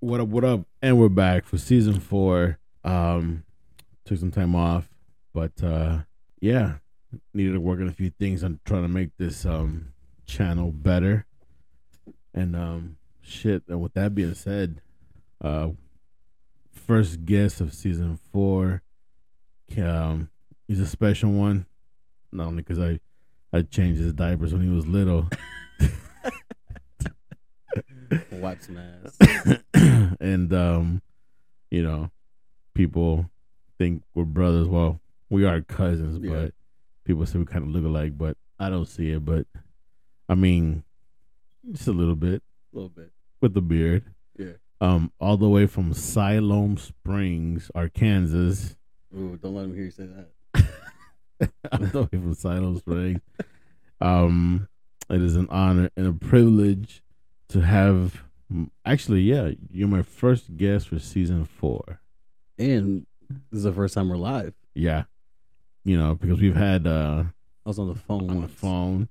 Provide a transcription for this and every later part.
What up? What up? And we're back for season four. Um, took some time off, but uh, yeah, needed to work on a few things. I'm trying to make this um channel better. And um, shit. And with that being said, uh, first guest of season four, um, he's a special one. Not only because I I changed his diapers when he was little. Wipe some ass. and um, you know, people think we're brothers. Well, we are cousins, Yeah. but people say we kind of look alike. But I don't see it. But I mean, just a little bit A little bit. with the beard. Yeah. Um, all the way from Siloam Springs, Arkansas. Ooh, don't let him hear you say that. all the way from Siloam Springs. Um, it is an honor and a privilege to have. Actually, yeah, you're my first guest for season four. And this is the first time we're live. Yeah, you know because we've had uh I was on the phone on the phone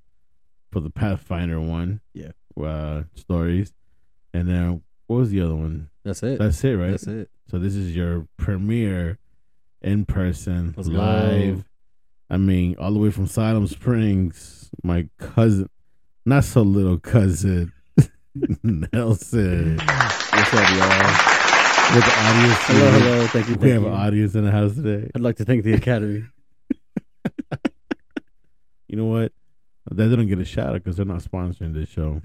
for the Pathfinder one. Yeah. Uh, stories, and then what was the other one? That's it. That's it, right? That's it. So this is your premiere in person, Let's go. live. I mean, all the way from Siloam Springs, my cousin, not so little cousin, Nelson, What's up, y'all? with the audience. Hello, hello. Thank you. We have you. an audience in the house today. I'd like to thank the Academy. You know what? They didn't get a shout out because they're not sponsoring this show.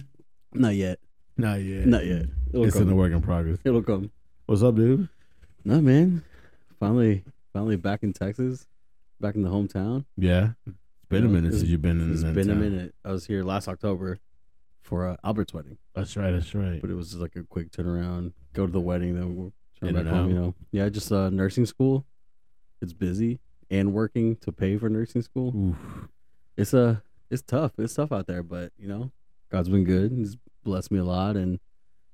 Not yet. Not yet. Not yet. It'll It's come. in the work in progress. It'll come. What's up, dude? No, man. Finally, finally back in Texas, back in the hometown. Yeah. It's been a minute since you've been in It's been a minute. I was here last October for uh, Albert's wedding, That's right. That's right. but it was just like a quick turnaround. Go to the wedding, then we'll turn In back and home. You know, yeah, just uh, nursing school. It's busy and working to pay for nursing school. Oof. It's a it's tough. It's tough out there, but you know, God's been good. He's blessed me a lot, and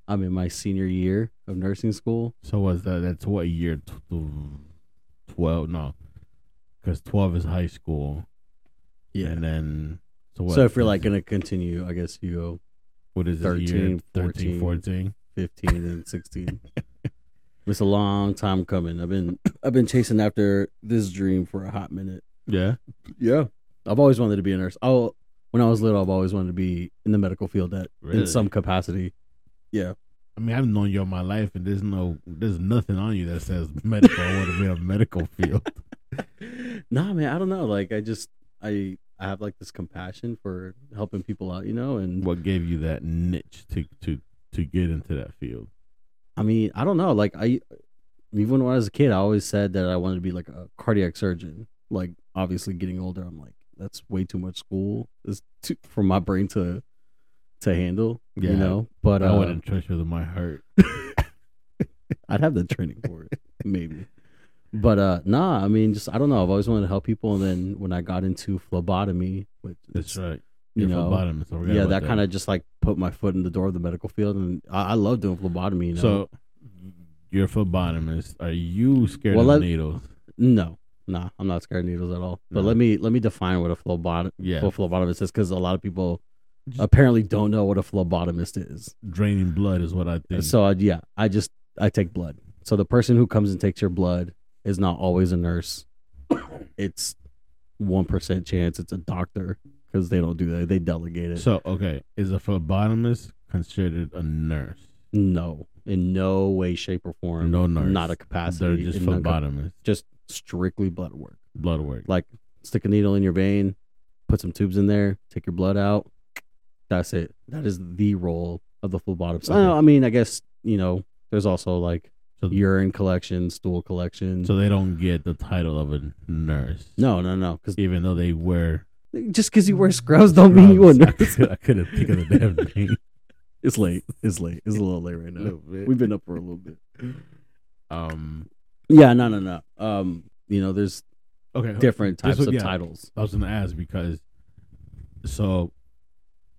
I'm in my senior year of nursing school. So was that? That's what year? Twelve? No, because twelve is high school, Yeah, and then so what? So if you're like gonna continue, I guess you go what is it? 13, year 13, 14. 14? 15 and 16. it's a long time coming. I've been I've been chasing after this dream for a hot minute. Yeah. Yeah. I've always wanted to be a nurse. Oh, when I was little, I've always wanted to be in the medical field at Really? in some capacity. Yeah. I mean, I've known you all my life, and there's no, there's nothing on you that says medical. I want to be in a medical field. nah, man, I don't know. Like I just I I have like this compassion for helping people out, you know, and What gave you that niche to to to get into that field? I mean, I don't know. Like I, even when I was a kid, I always said that I wanted to be like a cardiac surgeon. Like obviously, getting older, I'm like, that's way too much school. It's too for my brain to to handle. Yeah. You know, but I uh, went in church with my heart. I'd have the training for it, maybe. But uh, nah, I mean, just I don't know. I've always wanted to help people, and then when I got into phlebotomy, which That's is, right. you You're know, phlebotomist. I yeah, about that kind of just like put my foot in the door of the medical field, and I, I love doing phlebotomy. You know, So you're a phlebotomist. Are you scared Well, of let- needles? No, nah, I'm not scared of needles at all. But No. let me let me define what a phlebot Yeah. phlebotomist is because a lot of people Just- apparently don't know what a phlebotomist is. Draining blood is what I think. So uh, yeah, I just I take blood. So the person who comes and takes your blood is not always a nurse. It's one percent chance it's a doctor because they don't do that. They delegate it. So okay, is a phlebotomist considered a nurse? no, in no way, shape, or form. No nurse. Not a capacity. They're just phlebotomists. just strictly blood work. Blood work. like stick a needle in your vein, put some tubes in there, take your blood out. That's it. That is the role of the phlebotomist. Okay. Uh, I mean, I guess you know, there's also like So, urine collection, stool collection. so they don't get the title of a nurse, no, no, no. Because even though they wear. just because you wear scrubs don't mean you a. I nurse. could- I couldn't think of the damn name. it's late. It's late. It's a little late right now. We've been up for a little bit. Um. Yeah, no, no, no. Um, you know, there's Okay. different types would- of yeah. titles. I was gonna ask because, so,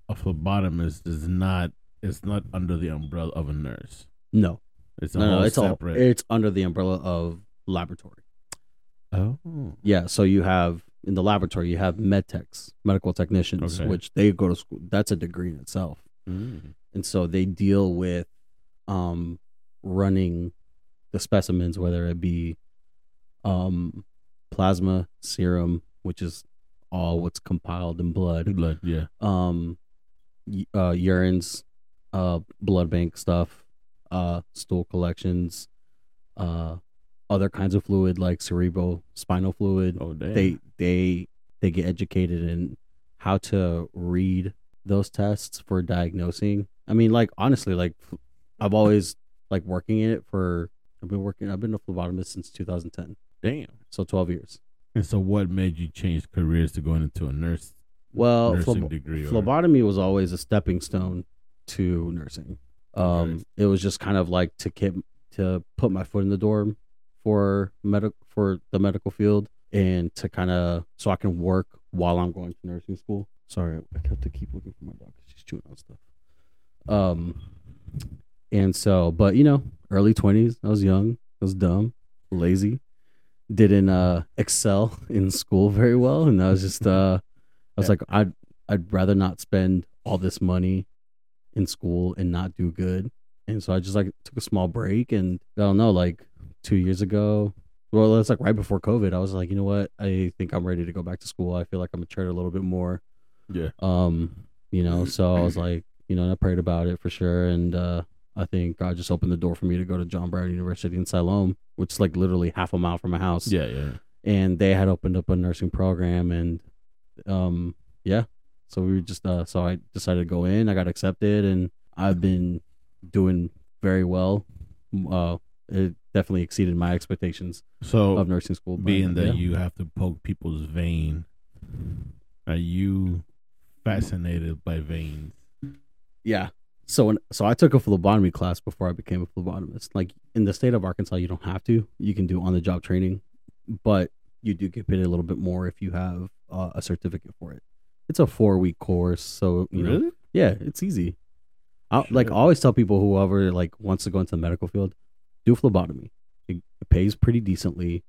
a phlebotomist is not. It's not under the umbrella of a nurse. No, It's no, no. It's all it's under the umbrella of laboratory. oh. Yeah, so you have in the laboratory you have med techs, medical technicians, Okay. which they go to school. That's a degree in itself, Mm. and so they deal with um running the specimens, whether it be um, plasma, serum, which is all what's compiled in blood, Blood, yeah. um, y- uh, urines, uh, blood bank stuff, uh, stool collections, uh, other kinds of fluid like cerebral spinal fluid. Oh damn. They they they get educated in how to read those tests for diagnosing. I mean, like honestly, like I've always like working in it for. I've been working. I've been a phlebotomist since 2010, damn. so 12 years. And so, what made you change careers to going into a nurse Well, nursing phlebo- degree? Or, phlebotomy was always a stepping stone to nursing. Um, Okay. it was just kind of like to get to put my foot in the door for medic for the medical field and to kind of so I can work while I'm going to nursing school. Sorry, I have to keep looking for my dog she's chewing on stuff. Um, and so, but you know, early twenties, I was young, I was dumb, lazy, didn't uh excel in school very well, and I was just uh, I was like, I'd I'd rather not spend all this money in school and not do good. And so I just like took a small break and I don't know, like two years ago. Well, it's like right before COVID. I was like, you know what? I think I'm ready to go back to school. I feel like I'm matured a little bit more. Yeah. Um, you know, so I was like, you know, I prayed about it for sure. And uh I think God just opened the door for me to go to John Brown University in Siloam, which is like literally half a mile from my house Yeah, yeah. and they had opened up a nursing program and um yeah so we were just uh so i decided to go in i got accepted and i've been doing very well. Uh it definitely exceeded my expectations So, of nursing school being that yeah. you have to poke people's vein, are you fascinated by veins? yeah. So when, so i took a phlebotomy class before i became a phlebotomist. Like in the state of arkansas you don't have to. You can do on the job training but you do get paid a little bit more if you have uh, a certificate for it it's a four week course so you know? Yeah, it's easy. I, like I always tell people whoever like wants to go into the medical field, do phlebotomy. It, it pays pretty decently,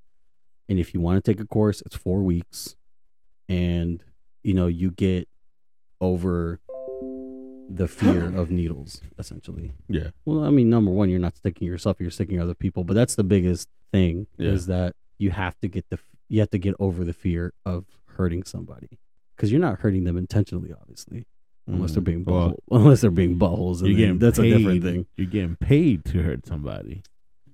and if you want to take a course, it's four weeks, and you know you get over the fear of needles essentially. Yeah. Well, I mean, number one, you're not sticking yourself; you're sticking other people. But that's the biggest thing Yeah. is that you have to get the you have to get over the fear of hurting somebody because you're not hurting them intentionally, obviously unless they're Mm. being Well, butthole, unless they're being buttholes. and you're then getting that's paid, a different thing. You're getting paid to hurt somebody.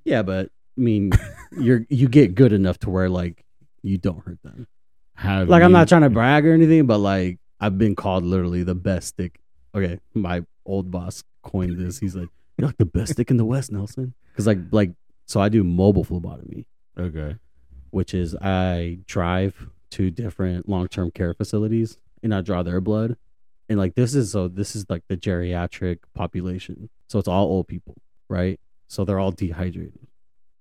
Yeah, but I mean, you're you get good enough to where like you don't hurt them. Have Like I'm not trying to brag or anything, but like I've been called literally the best stick. Okay, my old boss coined this. He's like, "You're like the best stick in the West, Nelson." Because like like so I do mobile phlebotomy, Okay. which is I drive to different long term care facilities and I draw their blood. And like this is so this is like the geriatric population. So it's all old people, right? So they're all dehydrated.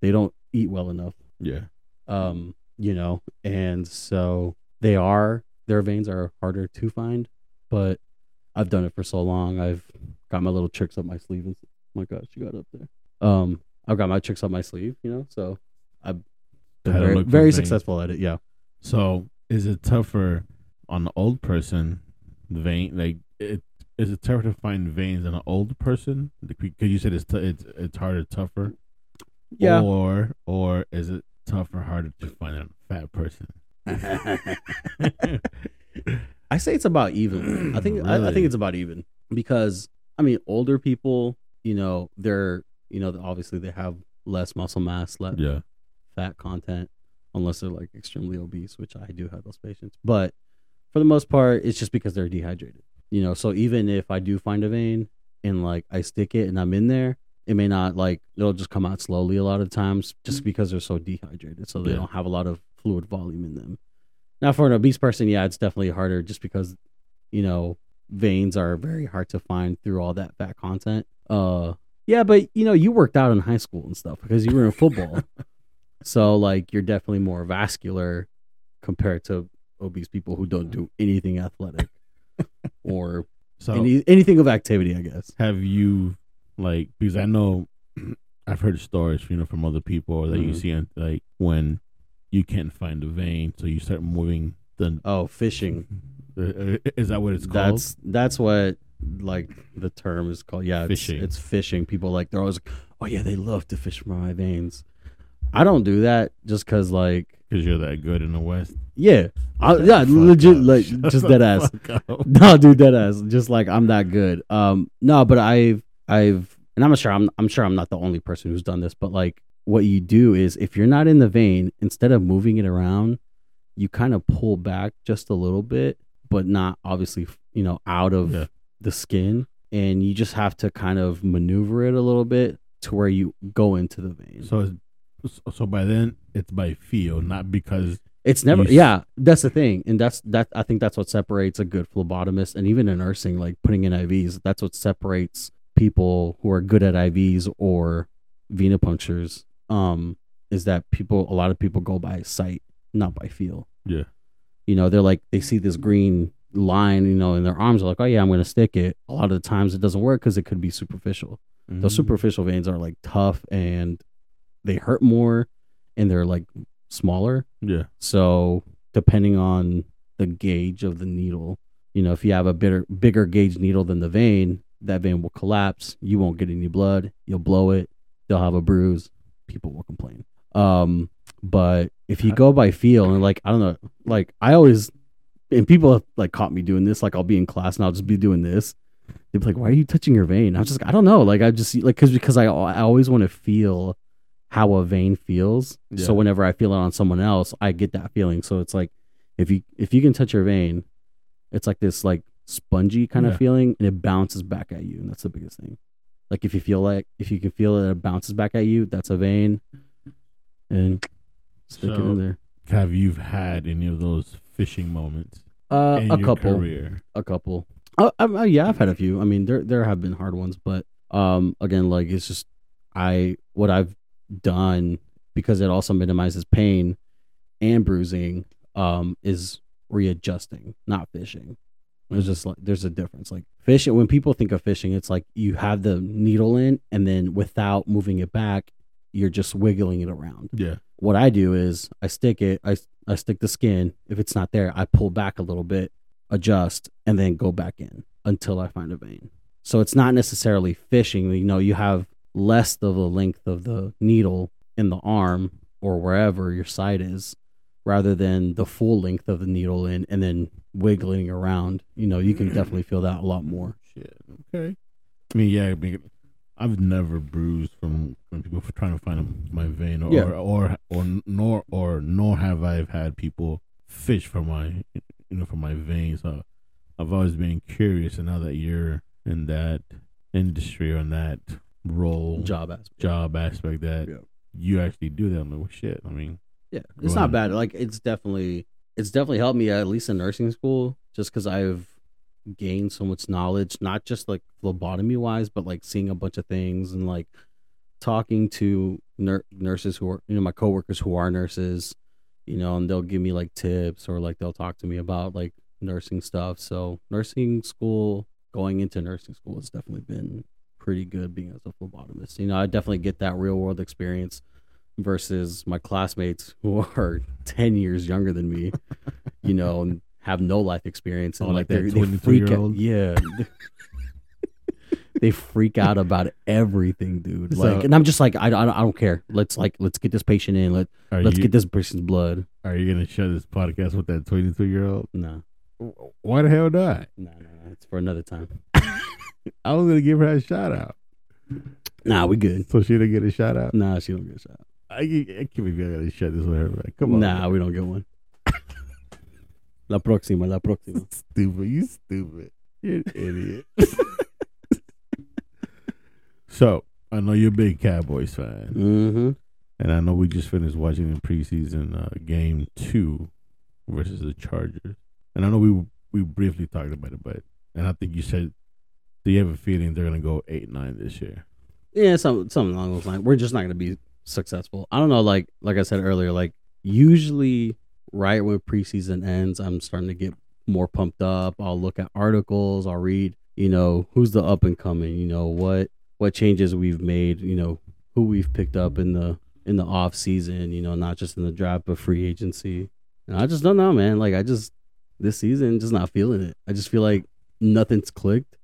They don't eat well enough. Yeah. Um, you know, and so they are their veins are harder to find, but I've done it for so long. I've got my little tricks up my sleeve and oh my gosh, you got up there. Um, I've got my tricks up my sleeve, you know, so I've been very, very successful at it. Yeah. So is it tougher on the old person vein? Like it is it tougher to find veins in an old person? Because you said it's t- it's it's harder, tougher. Yeah. Or or is it tougher, harder to find in a fat person? I say it's about even. I think I, I think it's about even because I mean older people, you know, they're you know obviously they have less muscle mass, less yeah. fat content, unless they're like extremely obese, which I do have those patients. But for the most part, it's just because they're dehydrated. You know, so even if I do find a vein and like I stick it and I'm in there, it may not like it'll just come out slowly a lot of times just because they're so dehydrated, so they Yeah. don't have a lot of fluid volume in them. Now, for an obese person, yeah, it's definitely harder just because you know veins are very hard to find through all that fat content. Uh, yeah, but you know, you worked out in high school and stuff because you were in football. So like you're definitely more vascular compared to obese people who don't do anything athletic or So any anything of activity, I guess. have you like because I know I've heard stories you know from other people that you Mhm. see on like when you can't find a vein, so you start moving the. Oh, fishing. Uh, Is that what it's called? That's that's what like the term is called. Yeah, it's, Fishing. It's fishing. People like they're always like, oh yeah, they love to fish from my veins. I don't do that just because like Because you're that good in the West. yeah, I, yeah, legit up. like Shut just dead ass. no, dude, dead ass. Just like I'm that good. Um, no, but I've, I've, and I'm sure I'm, I'm sure I'm not the only person who's done this. But like, what you do is, if you're not in the vein, instead of moving it around, you kind of pull back just a little bit, but not obviously, you know, out of Yeah. the skin, and you just have to kind of maneuver it a little bit to where you go into the vein. So, it's, so by then it's by feel, not because It's never, You yeah. That's the thing, and that's that. I think that's what separates a good phlebotomist and even in nursing, like putting in IVs. That's what separates people who are good at IVs or venipunctures. Um, is that people? A lot of people go by sight, not by feel. yeah, You know, they're like they see this green line, you know, in their arms. Are like, oh yeah, I'm going to stick it. A lot of the times it doesn't work because it could be superficial. Those Mhm. superficial veins are like tough and they hurt more, and they're like smaller. yeah, So depending on the gauge of the needle, you know, if you have a bigger bigger gauge needle than the vein, that vein will collapse. You won't get any blood. You'll blow it. They'll have a bruise. People will complain. Um, but if you go by feel and like I don't know, like I always and people have like caught me doing this. Like I'll be in class and I'll just be doing this. They'd be like, "Why are you touching your vein?" I was just, I don't know. Like I just like because because I I always want to feel how a vein feels. Yeah. So whenever I feel it on someone else, I get that feeling. So it's like if you if you can touch your vein, it's like this like spongy kind Yeah. of feeling, and it bounces back at you, and that's the biggest thing. Like if you feel like if you can feel it, it bounces back at you. That's a vein, and stick it in there. Have you had any of those fishing moments Uh, a couple. career? a couple. Uh, yeah, I've had a few. I mean, there there have been hard ones, but um, again, like it's just I what I've done because it also minimizes pain and bruising. Um, is readjusting, not fishing. There's just like there's a difference. Like fishing, when people think of fishing, it's like you have the needle in, and then without moving it back, you're just wiggling it around Yeah, what I do is I stick it, I, I stick the skin. If it's not there, I pull back a little bit, adjust, and then go back in until I find a vein. So it's not necessarily fishing. You know, you have less of the length of the needle in the arm or wherever your side is, rather than the full length of the needle in and then wiggling around. You know, you can definitely feel that a lot more. shit. Okay. I mean, yeah. I mean, I've never bruised from when people for trying to find my vein, or Yeah. or, or or nor or nor have I had people fish for my you know for my veins. So I've always been curious, and now that you're in that industry or in that role Job aspect. job aspect, that Yeah. you actually do that. I'm like, well, shit. I mean, Yeah, it's not bad. Like it's definitely it's definitely helped me at least in nursing school, just because I've gained so much knowledge, not just like phlebotomy wise, but like seeing a bunch of things and like talking to nur- nurses who are you know my coworkers who are nurses, you know, and they'll give me like tips or like they'll talk to me about like nursing stuff. So nursing school, going into nursing school has definitely been pretty good being as a phlebotomist. You know, I definitely get that real world experience versus my classmates who are 10 years younger than me, you know, and have no life experience. And Oh, like, like they're- they freak out. 22-year-old? Yeah. they freak out about everything, dude. So- Like, and I'm just like, I, I, don't- I don't care. Let's like, let's get this patient in. Let, let's you get this person's blood. are you gonna share this podcast with that 22 year old? No, Why the hell not? no, no, no. It's for another time. I was gonna give her a shout out, Nah, we good. so she didn't get a shout out. Nah, she don't get a shot. I, I can't believe I gotta share this with her. Man. Come on, Nah, we don't get one. La próxima, la próxima. stupid. You stupid. You're an idiot. so I know you're a big Cowboys fan, Mm-hmm. and I know we just finished watching the preseason uh, game two versus the Chargers, and I know we we briefly talked about it, but and I think you said do you have a feeling they're gonna go eight nine this year? Yeah, some something along those lines. We're just not gonna be successful. I don't know. Like like I said earlier, like usually right when preseason ends, I'm starting to get more pumped up. I'll look at articles. I'll read. You know who's the up and coming. You know what what changes we've made. You know who we've picked up in the in the off season. You know not just in the draft but free agency. And I just don't know, man. Like I just this season just not feeling it. I just feel like nothing's clicked.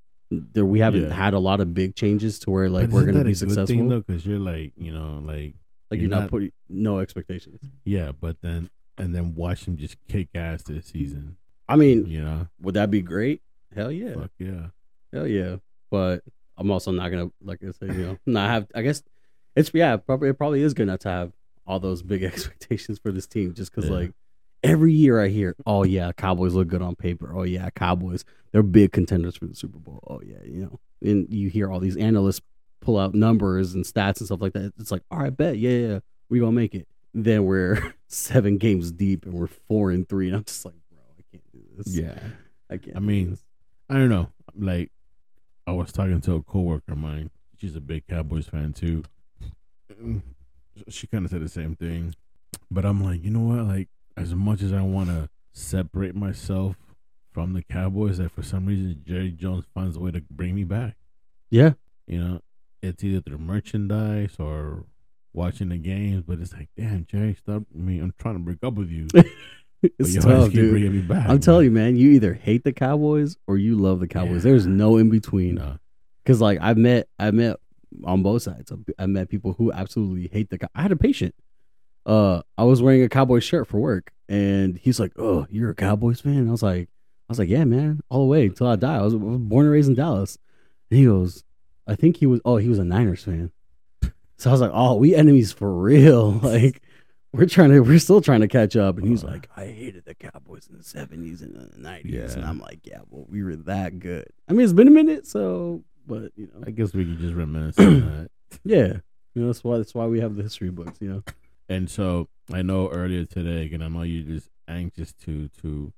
There we haven't Yeah. had a lot of big changes to where like But we're gonna that be a good successful. thing though, because you're like, you know, like like you're you're not, not- putting no expectations. yeah, but then and then watch him just kick ass this season. I mean, You know, would that be great? Hell yeah, fuck yeah. hell yeah. But I'm also not gonna like I said, you know, not have. I guess it's yeah, probably it probably is good not to have all those big expectations for this team, just because Yeah. like every year I hear, oh yeah, Cowboys look good on paper. Oh yeah, Cowboys they're big contenders for the Super Bowl. Oh yeah, you know, and you hear all these analysts pull out numbers and stats and stuff like that. It's like, all right, bet, yeah, yeah, we gonna make it. Then we're seven games deep and we're four and three, and I'm just like, bro, I can't do this. Yeah. I can't. I mean. I don't know. Like, I was talking to a coworker of mine. She's a big Cowboys fan too. Mm, she kind of said the same thing, but I'm like, you know what? Like, as much as I want to separate myself from the Cowboys, that for some reason Jerry Jones finds a way to bring me back. yeah, You know, it's either through merchandise or watching the games. But it's like, damn, Jerry, stop. I mean, I'm trying to break up with you. it's tough, dude. bringing me back. I'm telling you, man, you either hate the Cowboys or you love the Cowboys. Yeah. There's no in between. No. Because like I've met, I met on both sides. I met people who absolutely hate the. I had a patient. Uh, I was wearing a Cowboys shirt for work, and he's like, "Oh, you're a Cowboys fan?" And I was like, "I was like, yeah, man, all the way until I die. I was, I was born and raised in Dallas." And he goes, "I think he was. Oh, he was a Niners fan." So I was like, "Oh, we enemies for real. Like, we're trying to, we're still trying to catch up." And he's like, "I hated the Cowboys in the '70s and the '90s," and I'm like, "Yeah, well, we were that good. I mean, it's been a minute, so." But you know, I guess we can just reminisce on that. yeah, you know that's why that's why we have the history books. You know, And so I know earlier today, and I know you're just anxious to to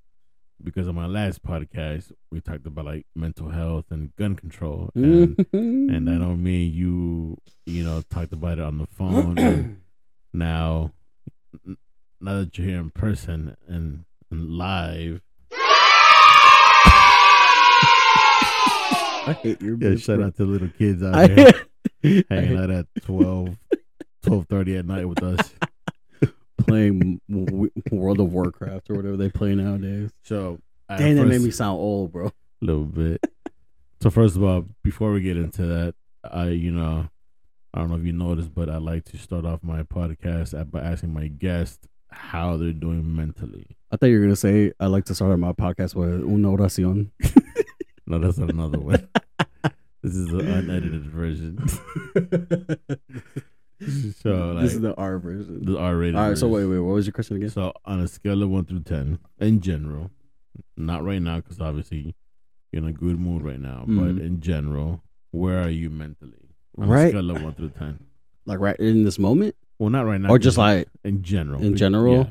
because on my last podcast we talked about like mental health and gun control, and mm-hmm. and I know me and you you know talked about it on the phone. and now, now that you're here in person and, and live, I hate your yeah, shout out to little kids out there hanging out at 12, 12.30 at night with us. playing w- World of Warcraft or whatever they play nowadays. So, at Damn, that first- made me sound old, bro. A little bit. so first of all, before we get into that, I you know, I don't know if you noticed, but I like to start off my podcast at- by asking my guests how they're doing mentally. I thought you were gonna say I like to start my podcast with una oración. No, that's not another one. this is an unedited version. so like this is the R version. the R-rated. All right, so wait, wait, what was your question again? So on a scale of one through ten, in general, not right now because obviously you're in a good mood right now, Mhm. but in general, where are you mentally? On a scale of one through ten. Like right in this moment, Well, not right now. or just like in general. in general?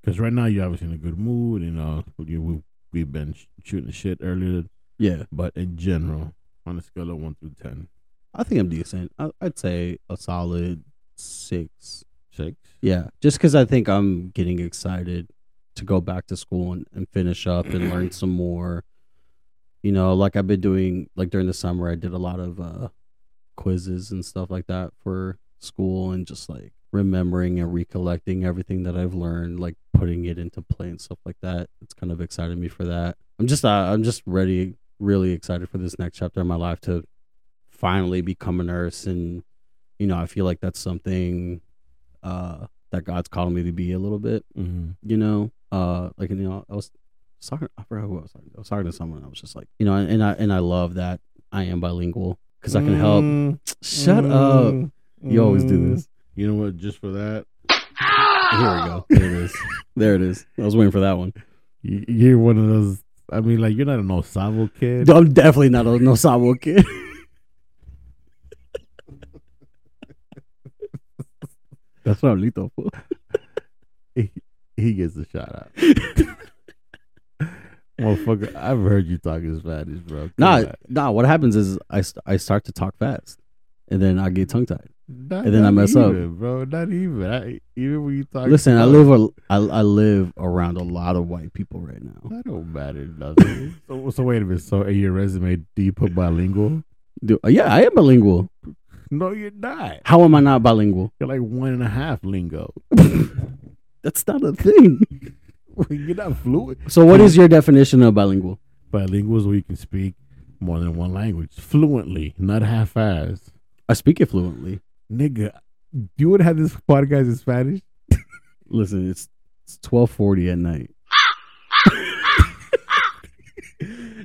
Because right now you're obviously in a good mood. You know, you, we, we've been sh- shooting the shit earlier, yeah, but in general, on a scale of one through ten, I think I'm decent. I, I'd say a solid six. six. Yeah, just because I think I'm getting excited to go back to school and, and finish up and learn some more. You know, like I've been doing, like during the summer, I did a lot of uh, quizzes and stuff like that for school and just like remembering and recollecting everything that I've learned, like putting it into play and stuff like that. It's kind of excited me for that. I'm just, uh, I'm just ready, really excited for this next chapter in my life to finally become a nurse and you know, I feel like that's something uh that God's calling me to be a little bit, Mm-hmm. you know. Uh like you know, I was talking I forgot who I was talking to. I was talking to someone, I was just like, you know, and I and I love that I am bilingual because I can help. Mm, Shut up. You always do this. You know what? Just for that, Here we go. There it is. There it is. I was waiting for that one. you, you're one of those. I mean, like you're not a no sabo kid. I'm definitely not a no Sabo kid. That's what I'm lito for. He gets a shout out. Motherfucker, I've heard you talking Spanish, bro. Come Nah, on. nah. What happens is I, I start to talk fast, and then I get tongue tied. Not, and then I mess up. bro. Not even. I, even when you talk. Listen, I live a, I, I live around a lot of white people right now. That don't matter nothing. so, so wait a minute. So in your resume, do you put bilingual? Do, yeah, I am bilingual. No, you're not. How am I not bilingual? You're like one and a half lingo. That's not a thing. you're not fluent. So, what is your definition of bilingual? Bilingual is where you can speak more than one language fluently, not half-assed. I speak it fluently. Nigga, do you would have this podcast in Spanish. Listen, it's it's twelve forty at night.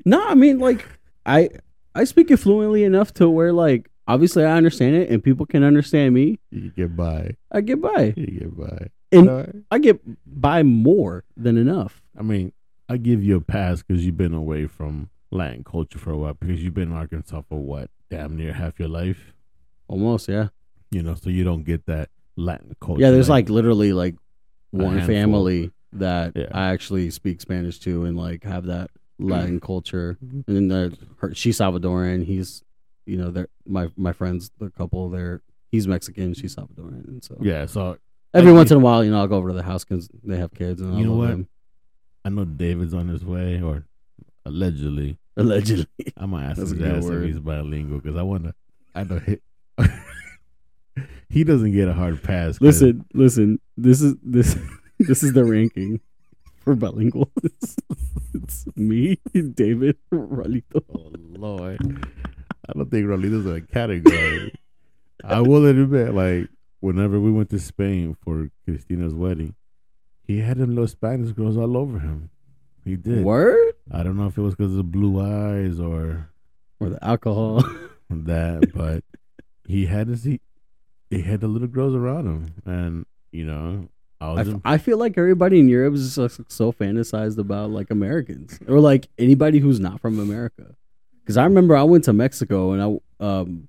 no, I mean like I I speak it fluently enough to where like obviously I understand it and people can understand me. You get by. I get by. You get by. And I get by more than enough. I mean, I give you a pass because you've been away from Latin culture for a while. Because you've been in Arkansas for what, damn near half your life. Almost, yeah. You know, so you don't get that Latin culture. Yeah, there's like literally like one family that Yeah. I actually speak Spanish to and like have that Latin culture. And then the, her, she's Salvadoran. He's, you know, they're my my friends, the couple. They're he's Mexican, she's Salvadoran, and so yeah. So every Like, once in a while, you know, I'll go over to the house because they have kids, and I You know what? them. I know David's on his way, or allegedly. Allegedly, I might ask his ass if word. he's bilingual because I want to. I know he, he doesn't get a hard pass. listen, listen. This is this this is the ranking for bilingual. It's, it's me, David, Rolito. Oh Lord, I don't think Rolito's in a category. I will admit, like whenever we went to Spain for Christina's wedding, he had them little Spanish girls all over him. He did. Word I don't know if it was because of the blue eyes or or the alcohol. that, but he had to see. He had the little girls around him, and you know, I I, was. f- I feel like everybody in Europe is just so fantasized about like Americans or like anybody who's not from America. Because I remember I went to Mexico and I um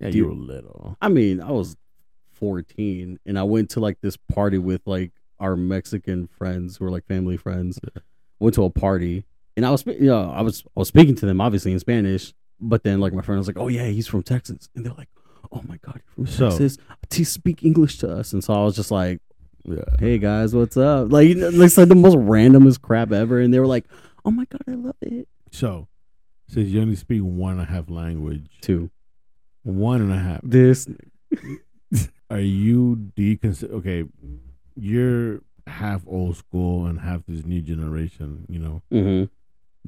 yeah, do you were little. I mean I was fourteen and I went to like this party with like our Mexican friends who were like family friends. Went to a party and I was you know I was I was speaking to them obviously in Spanish, but then like my friend was like, oh yeah, he's from Texas, and they're like, oh my god, you're from So- Texas. To speak English to us, and so I was just like Yeah. hey guys, what's up? Like, it's like the most randomest crap ever. And they were like, oh my God, I love it. So, since you only speak one and a half language, Two. one and a half, This, are you do you consider okay you're half old school and half this new generation you know mm-hmm.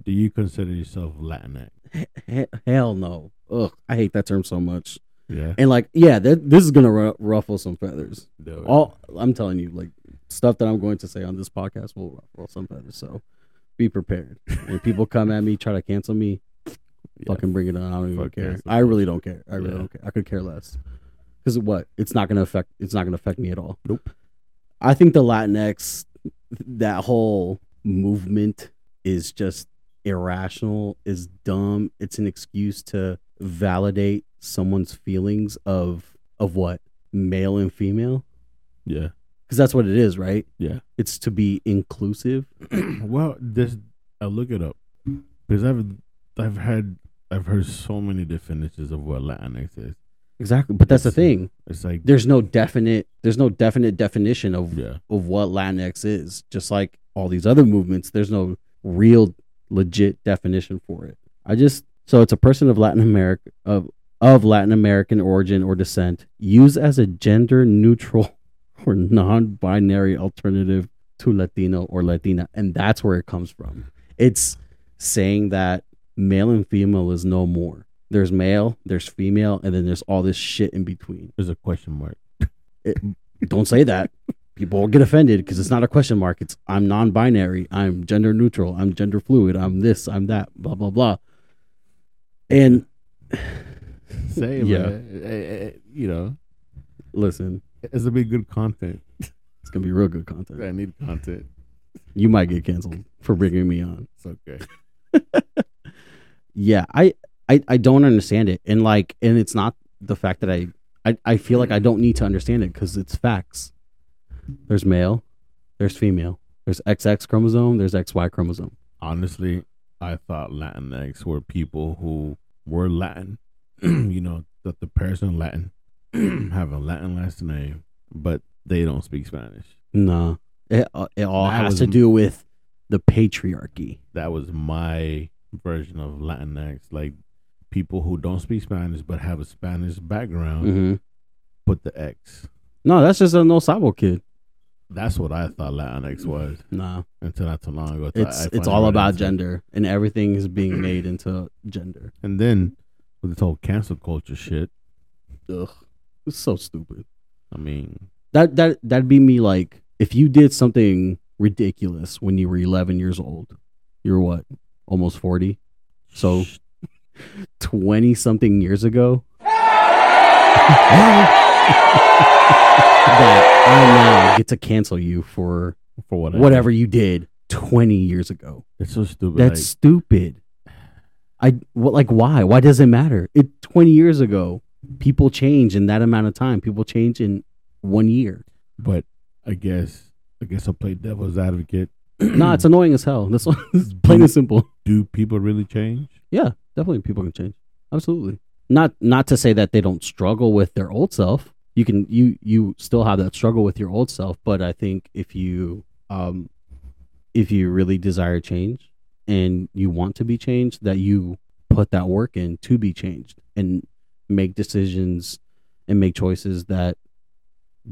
do you consider yourself latinx hell no. Ugh, I hate that term so much. yeah And like, yeah, that, this is going to ru- ruffle some feathers. All I'm telling you, like, stuff that I'm going to say on this podcast will ruffle some feathers. So be prepared. When people come at me, try to cancel me, Yeah. fucking bring it on. I don't even Fuck care. cancel I really don't care. I really Yeah. don't care. I could care less. Because what? It's not gonna affect. It's not gonna affect me at all. Nope. I think the Latinx, that whole movement is just irrational. Is dumb. It's an excuse to validate someone's feelings of of what male and female. yeah Because that's what it is, right? yeah It's to be inclusive. well this i look it up because i've i've had i've heard so many definitions of what latinx is Exactly. But that's the uh, thing. it's like There's no definite. There's no definite definition of yeah of what Latinx is. Just like all these other movements, there's no real legit definition for it. I just so it's a person of Latin America of of Latin American origin or descent used as a gender neutral or non-binary alternative to Latino or Latina, and that's where it comes from. It's saying that male and female is no more. There's male, there's female, and then there's all this shit in between there's a question mark don't say that. People will get offended because it's not a question mark. It's I'm non-binary. I'm gender neutral. I'm gender fluid. I'm this. I'm that. Blah blah blah. And say Yeah. man. Eh, eh, eh, you know listen, it's gonna be good content it's gonna be real good content. i need content You might get canceled for bringing me on. it's okay Yeah, I I, I don't understand it, and like, and it's not the fact that I I, I feel like I don't need to understand it because it's facts. There's male, there's female, there's XX chromosome, there's XY chromosome. honestly, I thought Latinx were people who were Latin, you know, that the person Latin have a Latin last name, but they don't speak Spanish. No, it uh, it all That has was to do with the patriarchy. That was my version of Latinx, like people who don't speak Spanish but have a Spanish background. hmm Put the X. No, that's just a no sabo kid. That's what I thought Latinx was Nah, until not too long ago. it's it's all about gender, and everything is being made into gender. And then with this whole cancel culture shit, Ugh, it's so stupid. I mean, That that that'd be me like if you did something ridiculous when you were 11 years old. You're what? Almost 40. So 20 something years ago. that I now get to cancel you for for what whatever you did 20 years ago. That's so stupid. That's like, stupid. I what like why? Why does it matter? It 20 years ago, people change in that amount of time. People change in one year. but I guess I guess I'll play devil's advocate. nah, it's annoying as hell. That's it's plain and simple. Do people really change? Yeah, definitely people can change. Absolutely. Not not to say that they don't struggle with their old self. You can you you still have that struggle with your old self, but I think if you um if you really desire change and you want to be changed, that you put that work in to be changed and make decisions and make choices that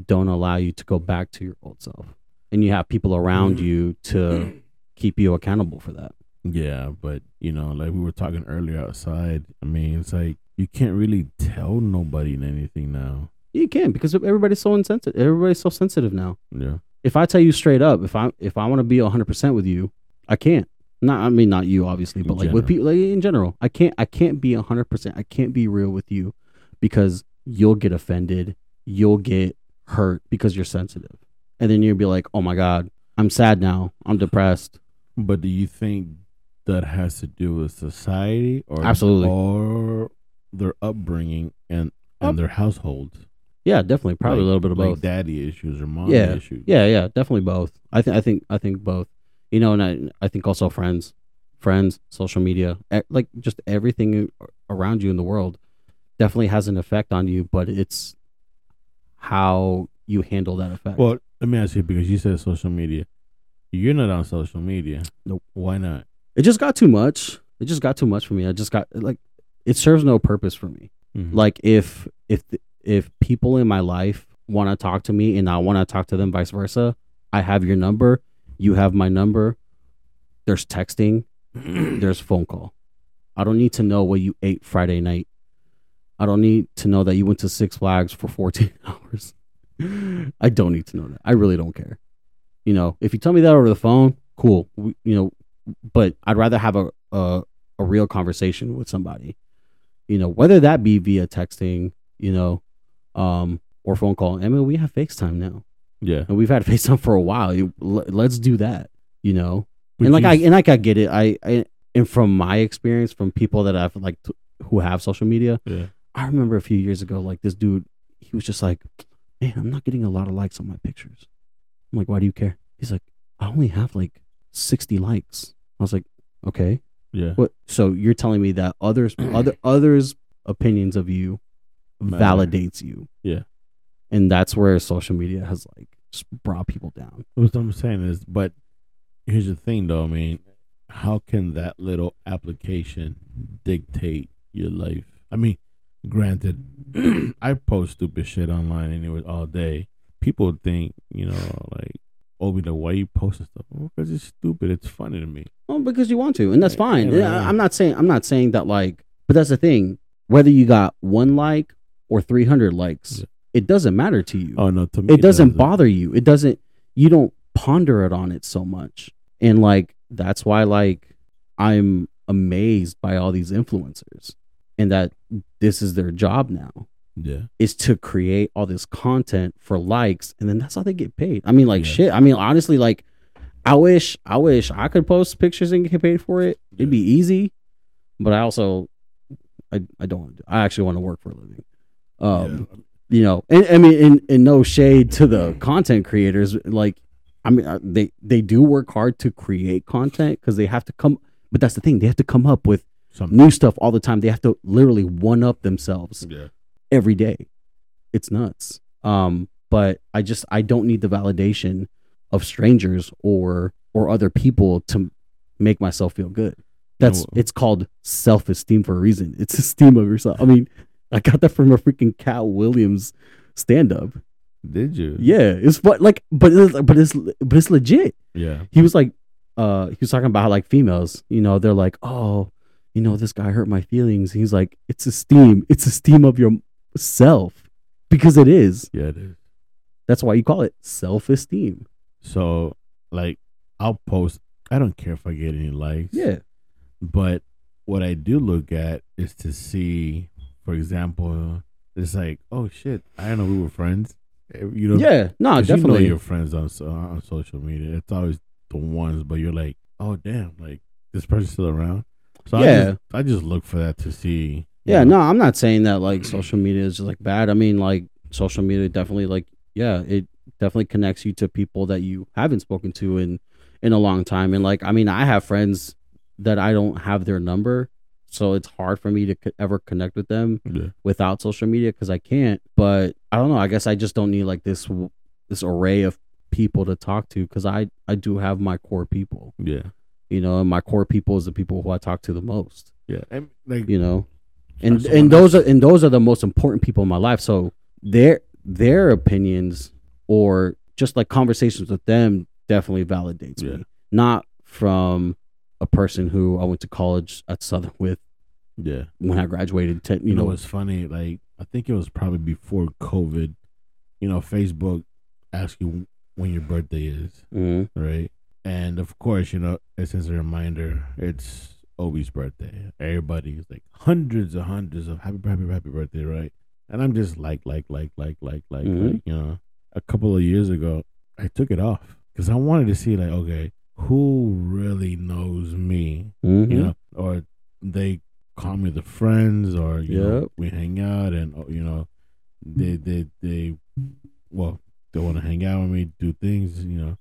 don't allow you to go back to your old self. And you have people around mm-hmm. you to keep you accountable for that. Yeah, but you know, like we were talking earlier outside. I mean, it's like you can't really tell nobody anything now. You can because everybody's so insensitive. Everybody's so sensitive now. Yeah, If I tell you straight up, if I if I want to be hundred percent with you, I can't. Not I mean not you obviously, but In like with people like in general, I can't I can't be hundred percent. I can't be real with you because you'll get offended, you'll get hurt because you're sensitive, and then you'd be like, oh my god, I'm sad now, I'm depressed. but do you think that has to do with society or Absolutely. or their upbringing and and Up- their households? Yeah, definitely, probably Like- a little bit of like both. daddy issues or mom Yeah. issues. Yeah, yeah, definitely both. I think I think I think both. You know, and I I think also friends, friends, social media, like just everything around you in the world definitely has an effect on you, but it's how you handle that effect. Well, let me ask you because you said social media. You're not on social media. Nope. Why not? it just got too much. It just got too much for me. I just got like it serves no purpose for me. Mhm. Like if if if people in my life want to talk to me and I want to talk to them vice versa, I have your number, you have my number. There's texting, there's phone call. I don't need to know what you ate Friday night. I don't need to know that you went to Six Flags for 14 hours. I don't need to know that. I really don't care. You know, if you tell me that over the phone, cool. We, you know, but I'd rather have a, a a real conversation with somebody. You know, whether that be via texting, you know, um, or phone call. I mean, we have FaceTime now, yeah. and we've had FaceTime for a while. You, l- let's do that. You know, But and like I and like I get it. I, I and from my experience, from people that I've like t- who have social media, yeah. I remember a few years ago, like this dude, he was just like, "Man, I'm not getting a lot of likes on my pictures." I'm like, "Why do you care?" He's like, "I only have like 60 likes." I was like, "Okay, Yeah. what?" So you're telling me that others, other others' opinions of you Matter. validates you? Yeah. and that's where social media has like brought people down. What I'm saying is, but here's the thing, though. I mean, how can that little application dictate your life? I mean, granted, I post stupid shit online anyway all day. People think, you know, like, oh, we know why you posting stuff? Because it's stupid. It's funny to me. Well, because you want to, and that's fine. yeah. I'm not saying I'm not saying that like, but that's the thing. Whether you got one like or 300 likes, Yeah. it doesn't matter to you. Oh no, to me it doesn't bother you. It doesn't. You don't ponder it on it so much, and like that's why like I'm amazed by all these influencers, and that this is their job now Yeah, is to create all this content for likes, and then that's how they get paid. I mean, like Yeah. shit. I mean, honestly, like I wish, I wish I could post pictures and get paid for it. It'd be easy, but I also, I, I don't want to. I actually want to work for a living. Um, you know, and I mean, in, in no shade to the content creators. Like, I mean, uh, they they do work hard to create content because they have to come. But that's the thing; they have to come up with something. new stuff all the time. They have to literally one up themselves Yeah, every day. It's nuts. Um, but I just I don't need the validation of strangers or or other people to make myself feel good. That's No. it's called self esteem for a reason. It's esteem of yourself. I mean, I got that from a freaking Katt Williams stand up. Did you? Yeah, it's but like, but it's, but it's but it's legit. Yeah. He was like, uh, he was talking about how like females, you know, they're like, oh, you know, this guy hurt my feelings. He's like, it's esteem, it's esteem of your self because it is. Yeah, it is. That's why you call it self esteem. So, like, I'll post. I don't care if I get any likes. Yeah, But what I do look at is to see, for example, it's like, oh shit, I don't know we were friends. Eh, You know, yeah, no, 'cause you know definitely. your friends on on social media. It's always the ones, but you're like, oh damn, like this person's still around. So I Yeah. just, I just look for that to see. Yeah, know, no, I'm not saying that like social media is like bad. I mean, like social media definitely like yeah, it definitely connects you to people that you haven't spoken to in in a long time. And like, I mean, I have friends that I don't have their number, so it's hard for me to co- ever connect with them Yeah. without social media because I can't. But I don't know. I guess I just don't need like this this array of people to talk to because I I do have my core people, Yeah. You know, and my core people is the people who I talk to the most Yeah. And, like, you know and and those are and those are the most important people in my life so their their opinions or just like conversations with them definitely validates Yeah. me not from a person who I went to college at Southern with yeah. when I graduated 10 You, you know, know what's funny? Like, I think it was probably before COVID. You know, Facebook asks you when your birthday is, mhm. right? And of course, you know, it's says a reminder. It's Obi's birthday. Everybody's like hundreds and hundreds of happy, happy, happy birthday, right? And I'm just like, like, like, like, like, like, Mhm. like, you know. A couple of years ago, I took it off because I wanted to see, like, okay, who really knows me? Mhm. you know, or they call me the friends, or you know, we hang out, and uh, you know, they they they, well, they want to hang out with me, do things, you know.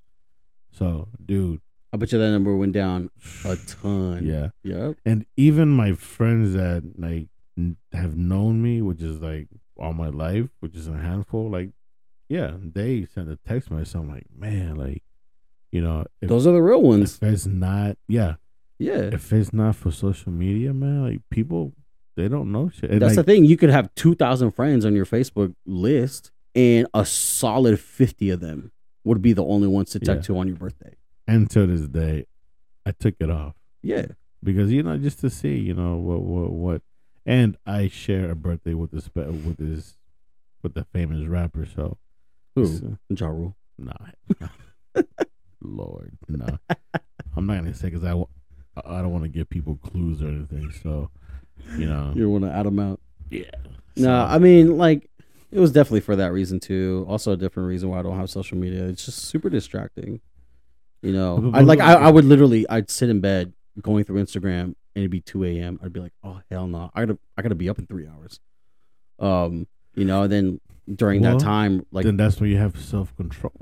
So, dude, I bet you that number went down a ton. Yeah, yep and even my friends that like n- have known me, which is like all my life, which is a handful, like, yeah, they sent a text message. I'm like, man, like, you know, if, those are the real ones. if it's not, yeah, yeah. If it's not for social media, man, like people, they don't know shit. And, That's like, the thing. You could have 2,000 friends on your Facebook list, and a solid 50 of them would be the only ones to text you on your birthday. and to this day, I took it off Yeah. because you know just to see, you know what what what, and I share a birthday with this with this with the famous rapper. So Who? So- Ja Rule. nah, Lord, no, I'm not gonna say because I I don't want to give people clues or anything. So you know, You want to add them out? yeah. No, So- I mean, like, it was definitely for that reason, too. Also, a different reason why I don't have social media. It's just super distracting. You know, I like, I, I would literally, I'd sit in bed going through Instagram and it'd be 2 a.m. I'd be like, oh, hell no. I gotta, I gotta be up in three hours. Um, you know, and then during Well, that time, like, then that's when you have self control.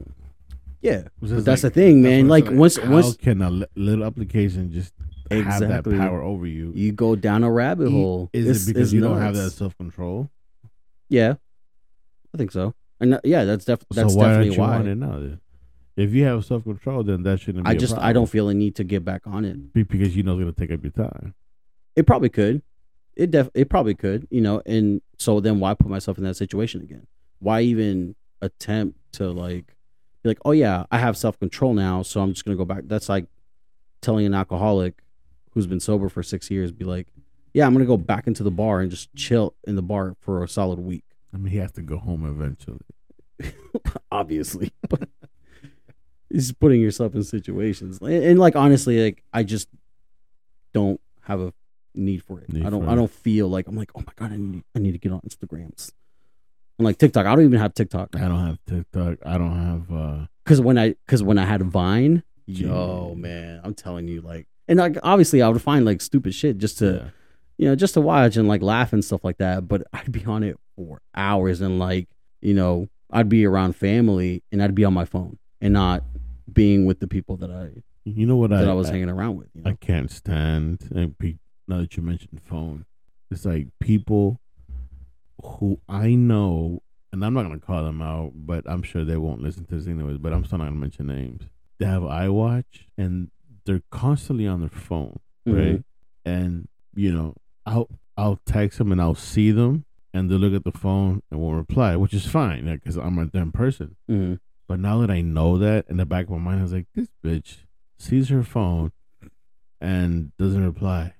yeah, But just that's like- the thing, man. what Like once how once can a little application just have Exactly. that power over you? you go down a rabbit hole, Is it's- it because you don't have that self control? Yeah, I think so. And uh, yeah, that's def- that's so why definitely why. on it now? If you have self control, then that shouldn't. Be I just I don't feel a need to get back on it. Be- because you know it's gonna take up your time. It probably could. It def it probably could, you know. And so then why put myself in that situation again? Why even attempt to like be like, oh yeah, I have self control now, so I'm just gonna go back. That's like telling an alcoholic who's been sober for six years, be like, yeah, I'm gonna go back into the bar and just chill in the bar for a solid week. I mean, he has to go home eventually. obviously, but it's putting yourself in situations. And, and, like honestly, like I just don't have a need for it. Need I don't. I it. don't feel like I'm like, oh my god, I need. I need to get on Instagrams. And like TikTok, I don't even have TikTok I don't have TikTok. I don't have. uh because when I because when I had Vine, yo man, I'm telling you, like, and like obviously I would find like stupid shit just to yeah. You know, just to watch and like laugh and stuff like that. But I'd be on it for hours and like, you know, I'd be around family and I'd be on my phone and not being with the people that I You know what that I, I, was I, hanging around with. You I can't stand. And pe- now that you mentioned phone, it's like people who I know, and I'm not gonna call them out, but I'm sure they won't listen to this anyways. But I'm still not gonna mention names. They have iWatch and they're constantly on their phone, Mhm. right? And you know, I'll I'll text them and I'll see them, and they'll look at the phone and won't reply, which is fine because I'm a dumb person. hmm But now that I know that, in the back of my mind, I was like, this bitch sees her phone and doesn't reply.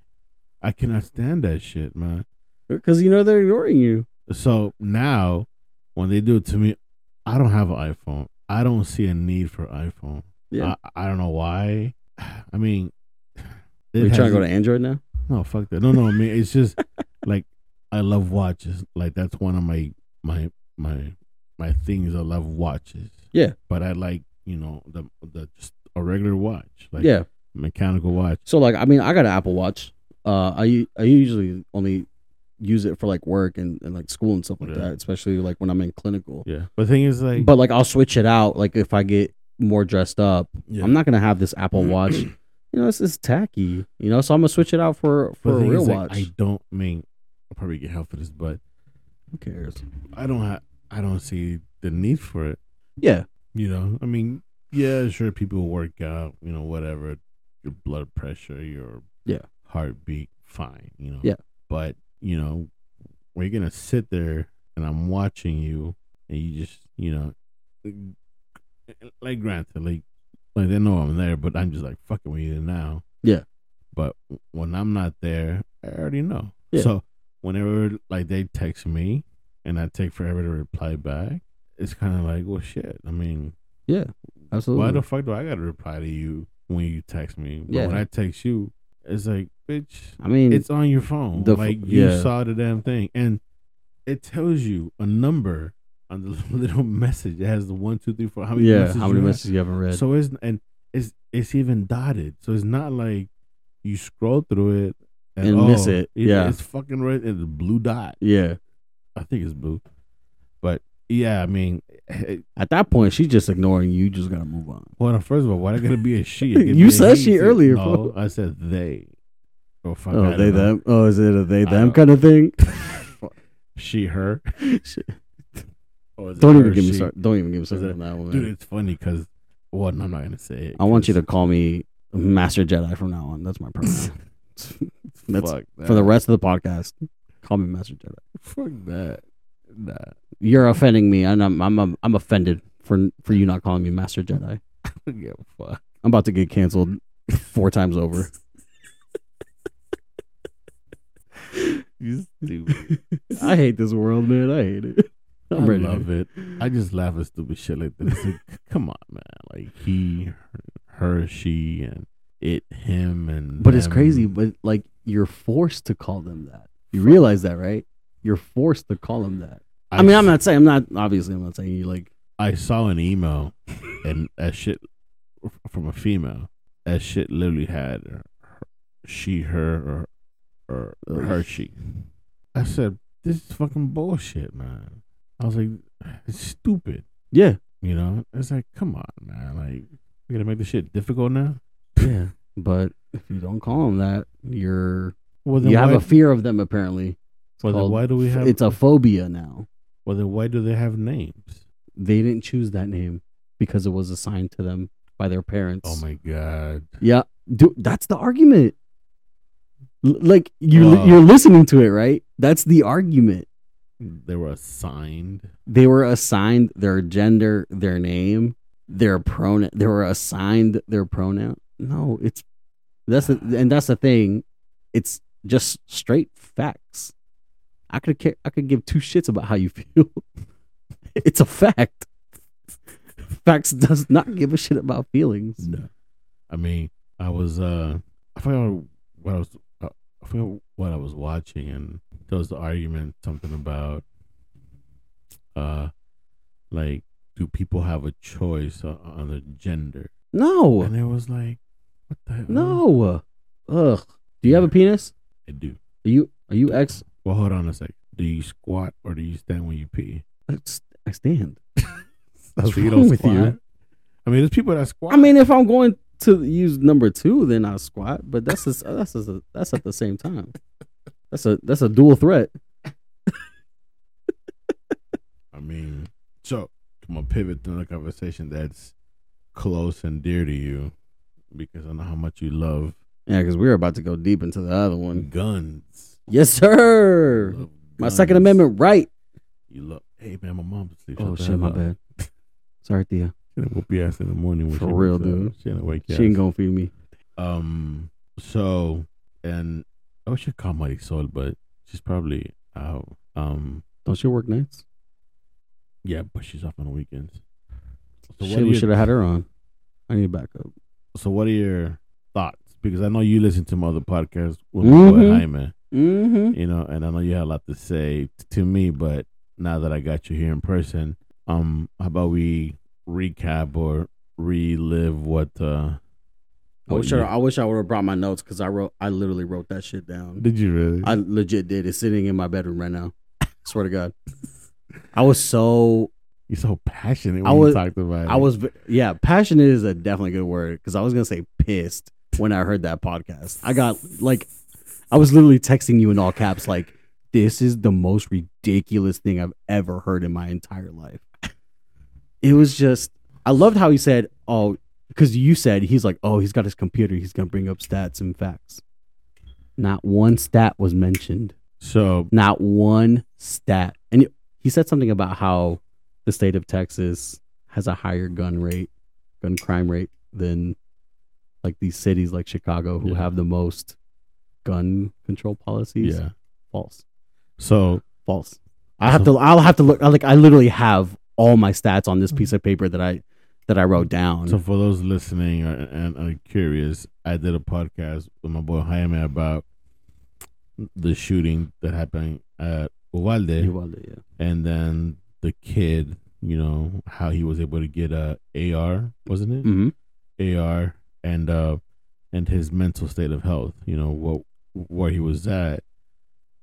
I cannot stand that shit, man. Because you know they're ignoring you. So now, when they do it to me, I don't have an iPhone. I don't see a need for iPhone. Yeah. I, I don't know why. I mean, Are you trying to go to Android now? No, fuck that. No, no. I mean, it's just like I love watches. Like that's one of my my my my things. I love watches. Yeah. but I like you know the the just a regular watch, like yeah. mechanical watch. So like, I mean, I got an Apple Watch. Uh, I I usually only use it for like work and, and like school and stuff like Yeah. that, especially like when I'm in clinical. Yeah, but the thing is like, But like, I'll switch it out. Like if I get more dressed up, yeah. I'm not gonna have this Apple Watch. you know, it's, it's tacky. You know, so I'm gonna switch it out for for a real is, like, watch. I don't mean I'll probably get help for this, but Who cares? I don't have I don't see the need for it. Yeah, You know, I mean, yeah, sure, people work out, you know, whatever, your blood pressure, your Yeah. heartbeat, fine, you know. Yeah. But you know, we're gonna sit there and I'm watching you, and you just, you know, like granted, like, like they know I'm there, but I'm just like fucking with you now. Yeah. But when I'm not there, I already know. Yeah. So whenever like they text me and I take forever to reply back, it's kind of like, well, shit. I mean, yeah, absolutely. why the fuck do I got to reply to you when you text me? But Yeah. when I text you, it's like, bitch, I mean, it's on your phone. the f- like you yeah. saw the damn thing, and it tells you a number on the little message. It has the one, two, three, four. How many yeah. messages How many you messages you haven't read? So it's and it's it's even dotted. So it's not like you scroll through it And miss it. Yeah. it's fucking red and the blue dot. yeah. I think it's blue, but yeah, I mean, it, At that point, she's just ignoring you. You just gotta move on. well, first of all, why they gotta be a she? You said she too. earlier, No, bro. I said they. Oh fuck! Oh, they know. them. Oh, is it a they them kind of thing? She her. Shit. Or Don't even me she? started. Don't even get me started on that one. Dude, man. it's funny because well, I'm not gonna say it. I want you to call me Master Jedi from now on. That's my pronoun. That's fuck for the rest of the podcast. Call me Master Jedi. Fuck that. Nah. You're offending me, and I'm I'm I'm offended for for you not calling me Master Jedi. Yeah, fuck. I'm about to get canceled four times over. You stupid. I hate this world, man. I hate it. I'm I love it. I just laugh at stupid shit like this. Like, come on, man. Like he, her, she, and it, him, and. But it's crazy. But like, you're forced to call them that. You realize that, right? You're forced to call them that. I, mean, I'm not saying I'm not. Obviously, I'm not saying you like. I saw an email, and that shit from a female. as shit literally had her, she, her, or, or her, she. I said, "This is fucking bullshit, man." I was like, "It's stupid." Yeah, You know, it's like, come on, man. Like, we gotta make this shit difficult now. yeah. But if you don't call them that, you're Well, you have why, a fear of them. Apparently, It's well, called- why do we have? it's a phobia now. well, then why do they have names? They didn't choose that name because it was assigned to them by their parents. Oh my god! Yeah, dude, that's the argument. L- like you, you're listening to it, right? That's the argument. They were assigned. They were assigned their gender, their name, their pronoun. They were assigned their pronoun. No, it's that's the, and that's the thing. It's just straight facts. I could care, I could give two shits about how you feel. it's a fact. Facts does not give a shit about feelings. No, I mean, I was uh, I forgot what I was. Uh, I forgot what I was watching, and there was the argument something about, uh, like, do people have a choice on, on the gender? No, And it was like, what the hell? no. Ugh. Do you have a penis? I do. Are you are you ex? Well, hold on a sec. Do you squat or do you stand when you pee? I stand. That's wrong with you? I mean, there's people that squat. I mean, if I'm going to use number two, then I squat. But that's a, that's a, that's at the same time. That's a that's a dual threat. I mean, so I'm gonna pivot to a conversation that's close and dear to you because I know how much you love Yeah, because we're about to go deep into the other one. guns. Yes, sir. Love My Second Amendment right. You look, hey man, my mom's asleep. Oh Shut the shit, hell my up. bad. Sorry, Thea. She gonna whoop your ass in the morning. For real, wakes up. dude. She gonna wake you She ain't gonna feed me. Um. So, and I wish I call Marisol, but she's probably out. Um. Don't she work nights? Yeah, but she's off on the weekends. So Shit, what, are we your, should have had her on. I need backup. so what are your thoughts? Because I know you listen to my other podcasts with my boy Mhm. Jaime, Mm-hmm. you know, and I know you had a lot to say t- to me. But now that I got you here in person, um, how about we recap or relive what? uh I wish I, I wish I would have brought my notes because I wrote I literally wrote that shit down. Did you really? I legit did. It's sitting in my bedroom right now. Swear to God. I was so You're so passionate when I you was- talked about it. I was yeah, passionate is a definitely good word because I was gonna say pissed when I heard that podcast. I got like I was literally texting you in all caps like this is the most ridiculous thing I've ever heard in my entire life. It was just I loved how he said, "Oh, because you said he's like, oh, he's got his computer, he's gonna bring up stats and facts." Not one stat was mentioned. so Not one stat. And he said something about how the state of Texas has a higher gun rate, gun crime rate than like these cities like Chicago who Yeah. have the most gun control policies. yeah. False. So False. I have to I'll have to look I like I literally have all my stats on this mm-hmm. piece of paper that I that I wrote down. So for those listening and are curious, I did a podcast with my boy Jaime about the shooting that happened at Uvalde, Uvalde yeah. and then the kid, you know, how he was able to get a AR, wasn't it? hmm AR, and uh, and his mental state of health, you know, what where he was at,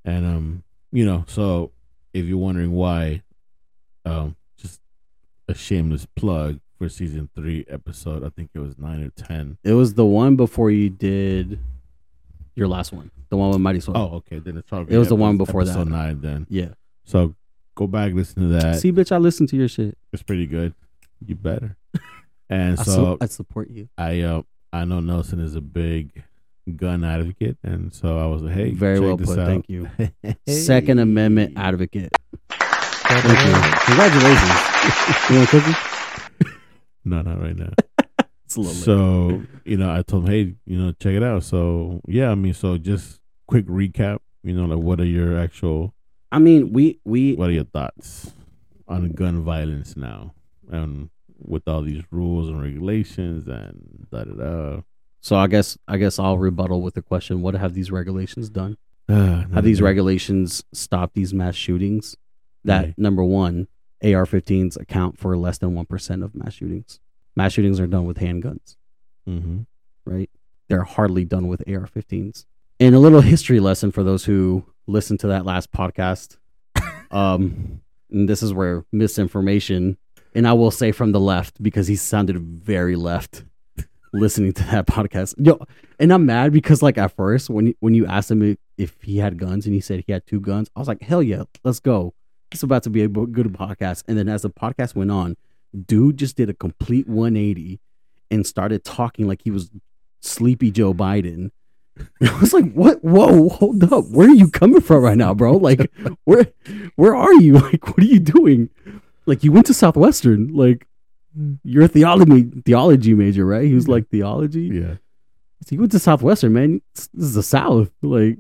and um, you know, so if you're wondering why, um, just a shameless plug for season three episode. I think it was nine or ten. It was the one before you did your last one. The one with Mighty Soul. Oh, okay. Then it's probably It was the one epi- before that. episode nine. Then yeah. so go back listen to that. See, bitch, I listen to your shit. It's pretty good. You better. And I, so su- I support you. I uh I know Nelson is a big gun advocate, and so I was like, hey, Very check well this put. out. Thank you. Hey. Second Amendment advocate. Thank you. Congratulations. you want a cookie? No, not right now. It's a little late. so you know, I told him, hey, you know, check it out. So yeah, I mean, so just quick recap. You know, like what are your actual, I mean, we we what are your thoughts on gun violence now, and with all these rules and regulations and da da da. so I guess I guess I'll rebuttal with the question: What have these regulations done? Uh, Have these regulations stopped these mass shootings? That Right. number one, AR-15s account for less than one percent of mass shootings. Mass shootings are done with handguns. Mhm. right? They're hardly done with AR 15s. And a little history lesson for those who listened to that last podcast. Um, and this is where misinformation, and I will say from the left because he sounded very left listening to that podcast. Yo, and I'm mad because like at first when when you asked him if he had guns and he said he had two guns, I was like, hell yeah, let's go. It's about to be a good podcast. And then as the podcast went on, dude just did a complete 180 and started talking like he was sleepy Joe Biden. I was like, "What? Whoa, hold up! Where are you coming from right now, bro? Like, where, where are you? Like, what are you doing? Like, you went to Southwestern. Like, you're a theology theology major, right?" He was like, "Theology." Yeah. So you went to Southwestern, man. This is the South. Like,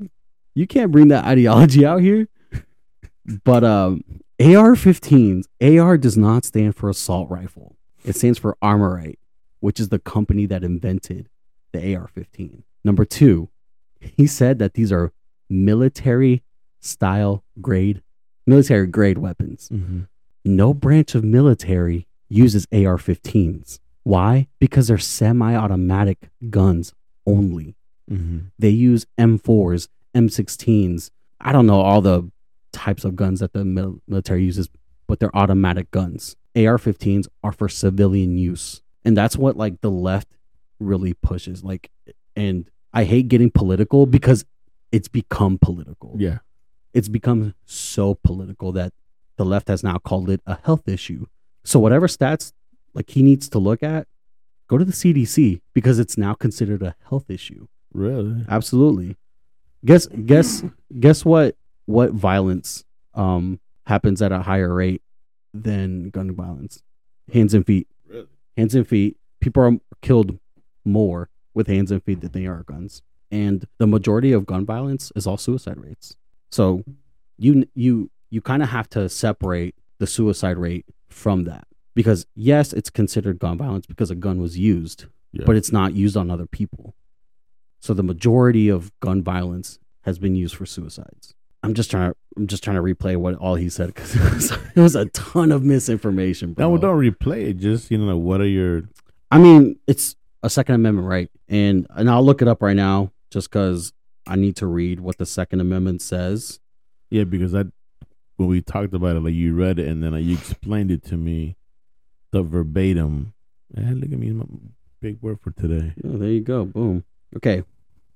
you can't bring that ideology out here. But um, AR-15s. AR does not stand for assault rifle. It stands for ArmaLite, which is the company that invented the AR-15. Number two, he said that these are military style grade, military grade weapons. Mm-hmm. No branch of military uses AR-15s. Why? Because they're semi-automatic guns only. Mm-hmm. They use M4s, M16s. I don't know all the types of guns that the mil- military uses, but they're automatic guns. AR-15s are for civilian use, and that's what like the left really pushes. Like, and I hate getting political because it's become political. Yeah. It's become so political that the left has now called it a health issue. So whatever stats like he needs to look at, go to the CDC because it's now considered a health issue. Really? Absolutely. Guess guess guess what what violence um, happens at a higher rate than gun violence. Hands and feet. Really? Hands and feet. People are killed more with hands and feet than they are guns. And the majority of gun violence is all suicide rates. So you you you kind of have to separate the suicide rate from that because yes, it's considered gun violence because a gun was used, Yeah. but it's not used on other people. So the majority of gun violence has been used for suicides. I'm just trying to I'm just trying to replay what all he said because it was, it was a ton of misinformation. Bro. no, don't replay it. Just you know, what are your I mean, it's a Second Amendment right, and and I'll look it up right now just because I need to read what the Second Amendment says. yeah? Because I when we talked about it, like you read it and then like, you explained it to me, the verbatim. And look at me, my big word for today. Oh, there you go. Boom. Okay.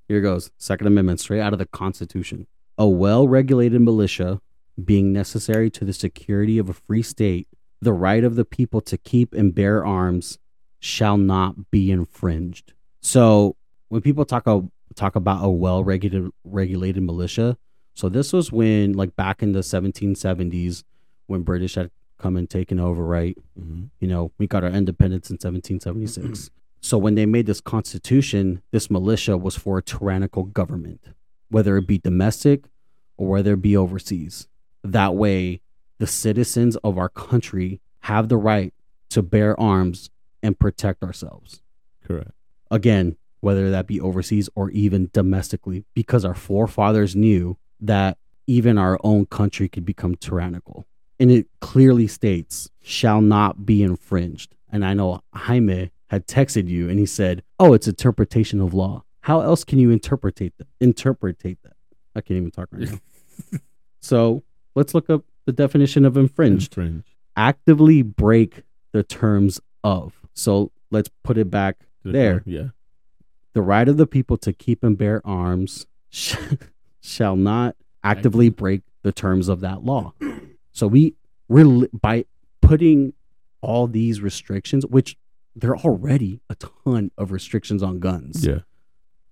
Here goes. Second Amendment, straight out of the Constitution. A well regulated militia being necessary to the security of a free state, the right of the people to keep and bear arms shall not be infringed. So when people talk a, talk about a well regulated regulated militia, so this was when like back in the 1770s when British had come and taken over, right? Mm-hmm. You know, we got our independence in 1776. so when they made this constitution, this militia was for a tyrannical government, whether it be domestic or whether it be overseas. That way, the citizens of our country have the right to bear arms and protect ourselves. Correct. Again, whether that be overseas or even domestically, because our forefathers knew that even our own country could become tyrannical. And it clearly states, shall not be infringed. And I know Jaime had texted you and he said, Oh, it's interpretation of law. How else can you interpretate that? Interpretate that. I can't even talk right now. So let's look up the definition of infringed Infringe. actively break the terms of. So let's put it back there. Yeah. The right of the people to keep and bear arms sh- shall not actively break the terms of that law. So we we're li- by putting all these restrictions, which there are already a ton of restrictions on guns, Yeah.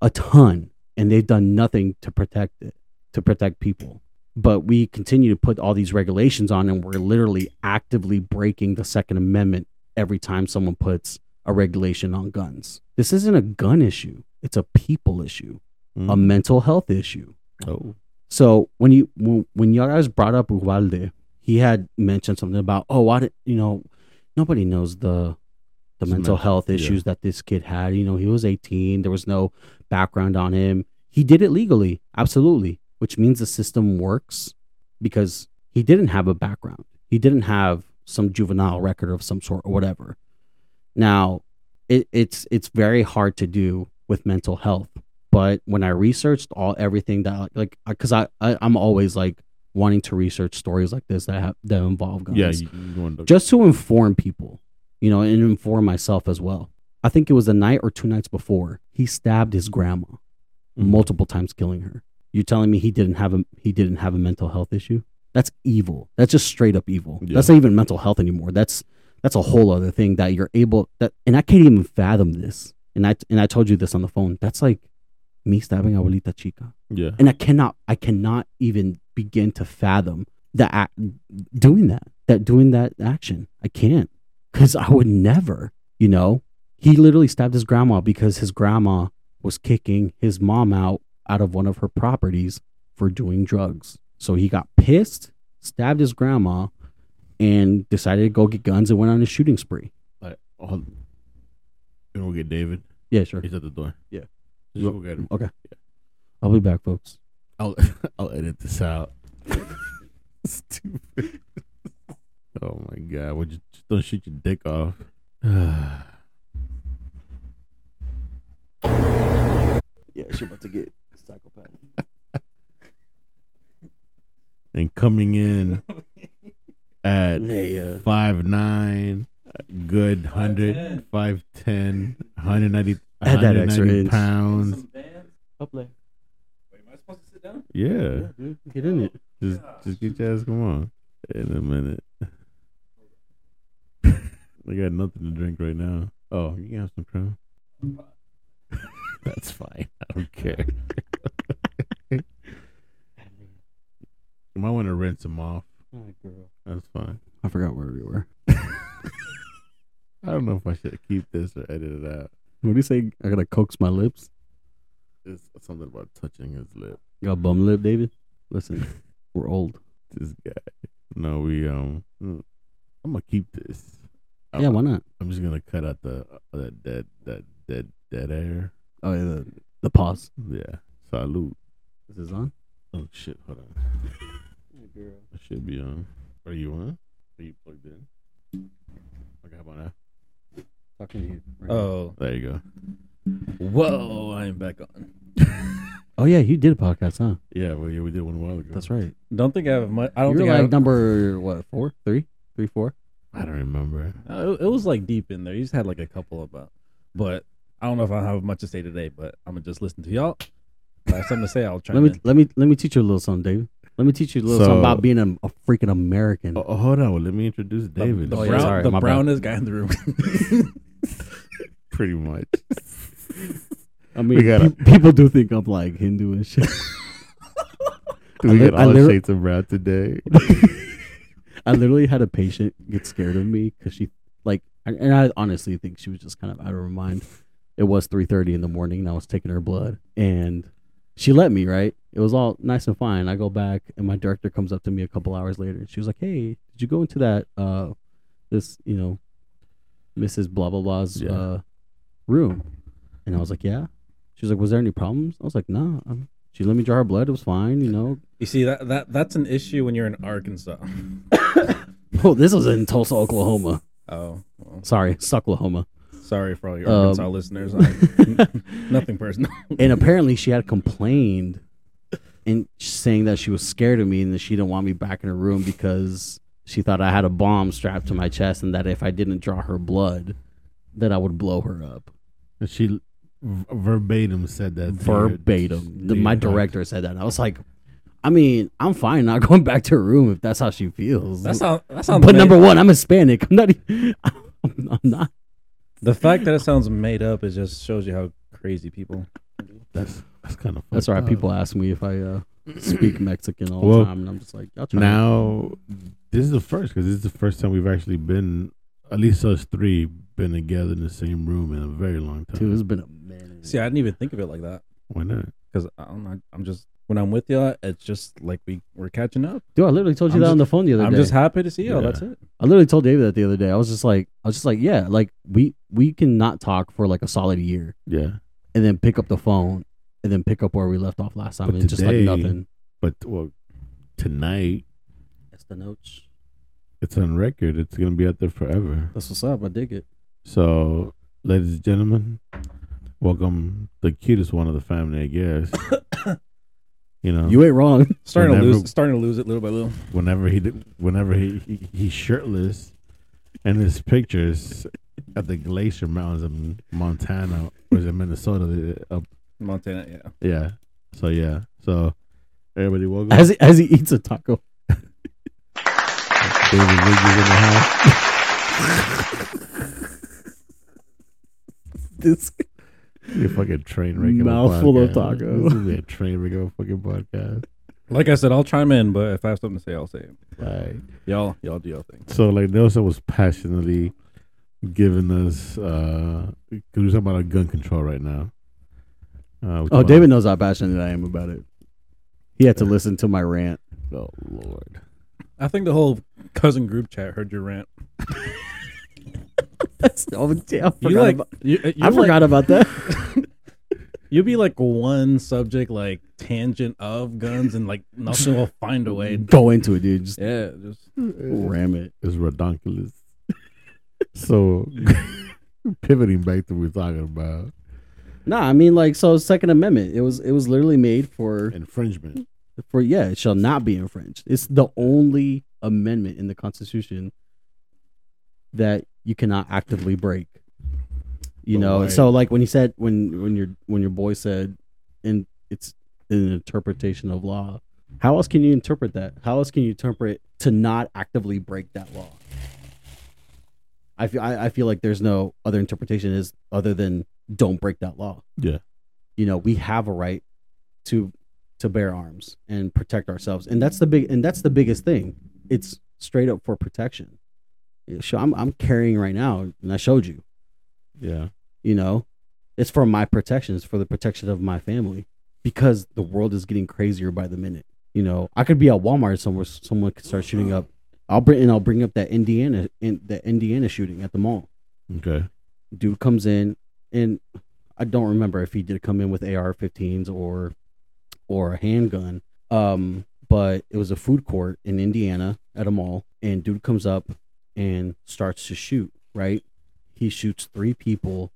a ton, and they've done nothing to protect it, to protect people. But we continue to put all these regulations on, and we're literally actively breaking the Second Amendment every time someone puts a regulation on guns. This isn't a gun issue; it's a people issue, a Mm. mental health issue. Oh. So when you when, when you guys brought up Uvalde, he had mentioned something about oh, why did you know nobody knows the the His mental health yeah. issues that this kid had. You know, he was 18. There was no background on him. He did it legally, absolutely, which means the system works because he didn't have a background. He didn't have some juvenile record of some sort or whatever. Now, it, it's it's very hard to do with mental health. But when I researched all everything that like because I, I I'm always like wanting to research stories like this that have that involve guns Yeah. You, you to, just to inform people, you know, and inform myself as well. I think it was the night or two nights before he stabbed his grandma Mhm. multiple times, killing her. You telling me he didn't have a he didn't have a mental health issue? That's evil. That's just straight up evil. Yeah. That's not even mental health anymore. That's that's a whole other thing that you're able that, and I can't even fathom this. And I and I told you this on the phone. That's like me stabbing abuelita chica Yeah. and I cannot I cannot even begin to fathom that act, doing that that doing that action. I can't because I would never. You know, he literally stabbed his grandma because his grandma was kicking his mom out out of one of her properties for doing drugs. So he got pissed, stabbed his grandma, and decided to go get guns and went on a shooting spree. Oh, you we'll get David. Yeah, sure. He's at the door. Yeah. Just go get him. Okay. I'll be back, folks. I'll I'll edit this out. Stupid. oh my god! Would you just don't shoot your dick off? Yeah, she's about to get and coming in at Hey, uh, five nine, good 100, 5'10", 190, I that extra 190 pounds. up there. Wait, am I supposed to sit down? Yeah, dude, get in it. just just get your ass. Come on, in a minute. I got nothing to drink right now. Oh, you can have some crown. That's fine. I don't care. I might want to rinse them off. That's fine. I forgot where we were. I don't know if I should keep this or edit it out. What do you say? I gotta coax my lips. It's something about touching his lip. You got a bum lip, David? Listen, we're old. This guy. No, we um. mm, I'm gonna keep this. I'm, Yeah, why not? I'm just gonna cut out the uh, that dead that dead dead air. Oh, yeah, the, the pause. Yeah. Salute. Is This on. Oh shit! Hold on. It should be on. Are you on? Are you plugged in? Okay, how about now? Talking to you. Oh, There you go. whoa! I am back on. oh yeah, you did a podcast, huh? Yeah, well, yeah, we did one a while ago. That's right. Don't think I have much. I don't You're think I have, number what? Four, three, three, four. I don't remember. Uh, it, it was like deep in there. You just had like a couple about, but I don't know if I have much to say today. But I'm gonna just listen to y'all. If I have something to say, I'll try. Let me let me let me teach you a little something, David. Let me teach you a little something about being a, a freaking American. Oh, oh, hold on. Well, let me introduce David. the, Oh, yeah, brown, sorry, the my bad. brownest guy in the room. Pretty much. I mean, we gotta- pe- people do think I'm like Hindu and shit. we I li- got I all literally- shades of brown today. I literally had a patient get scared of me because she like, and I honestly think she was just kind of out of her mind. It was three thirty in the morning, and I was taking her blood, and she let me. Right, it was all nice and fine. I go back, and my director comes up to me a couple hours later, and she was like, "Hey, did you go into that uh, this you know, Mrs. Blah blah blah's Yeah. uh, room?" And I was like, "Yeah." She was like, "Was there any problems?" I was like, "No." Um, she let me draw her blood. It was fine, you know. you see that that that's an issue when you're in Arkansas. Oh, this was in Tulsa, Oklahoma. Oh, well, Sorry, Sucklahoma. Sorry for all your Um, Arkansas listeners. I, nothing personal. and apparently she had complained and saying that she was scared of me and that she didn't want me back in her room because she thought I had a bomb strapped to my chest and that if I didn't draw her blood, that I would blow her up. And she v- verbatim said that. Verbatim. The, my director said that. And I was like, I mean, I'm fine not going back to her room if that's how she feels. That sounds. That sounds. but made- number one, I'm Hispanic. I'm not. I'm, I'm not. The fact that it sounds made up, it just shows you how crazy people. That's that's kind of. That's why people ask me if I uh, speak Mexican all Well, the time, and I'm just like, y'all trying Now, this is the first because this is the first time we've actually been, at least us three, been together in the same room in a very long time. Dude, it's been a minute. See, I didn't even think of it like that Why not? Because I'm I'm just when I'm with you, it's just like we we're catching up. Dude, I literally told you I'm that just- on the phone the other day. I'm just happy to see you. Yeah. That's it. I literally told David that the other day. I was just like, I was just like, yeah, like we we can not talk for like a solid year, Yeah, and then pick up the phone, and then pick up where we left off last time, But and just like today- nothing. but well, tonight That's the notes. it's on record. It's gonna be out there forever. That's what's up. I dig it. So, ladies and gentlemen, welcome the cutest one of the family, I guess. you know, You ain't wrong. Starting to lose, starting to lose it little by little. whenever he did, whenever he, he he's shirtless, and his pictures at the glacier mountains of Montana or is it Minnesota? Up, Montana, yeah. yeah. So yeah. So everybody, welcome. As he, as he eats a taco. David Wiggy's in the house. This Be a fucking train wreck. of a Mouthful of podcast. tacos. This will be a train wreck of a fucking podcast. Like I said, I'll chime in, but if I have something to say, I'll say it. Right. Y'all, y'all do your thing. So like Nelson was passionately giving us uh because we're talking about our gun control right now. Uh, oh, talking David knows how passionate I am about it. He had to listen to my rant. oh Lord. I think the whole cousin group chat heard your rant. That's oh, damn, I You forgot like, about, you, you I like- forgot about that. You'll be like one subject, like tangent of guns, and like nothing will find a way. Go into it, dude. Just Yeah, just ram it. It's redonkulous. so pivoting back to what we're talking about Nah, I mean like so Second Amendment. It was it was literally made for infringement. for yeah, it shall not be infringed. It's the only amendment in the Constitution that you cannot actively break. You But know, why- so like when he said when when your when your boy said and it's an interpretation of law. How else can you interpret that? How else can you interpret to not actively break that law? I feel I, I feel like there's no other interpretation is other than don't break that law Yeah. you know, we have a right to to bear arms and protect ourselves, and that's the big and that's the biggest thing. It's straight up for protection. So I'm I'm carrying right now, and I showed you. Yeah. You know, it's for my protection. It's for the protection of my family because the world is getting crazier by the minute. You know, I could be at Walmart somewhere. Someone could start shooting up. I'll bring and I'll bring up that Indiana in the Indiana shooting at the mall. Okay. Dude comes in, and I don't remember if he did come in with AR-15s or or a handgun. Um, but it was a food court in Indiana at a mall, and dude comes up and starts to shoot. Right, he shoots three people,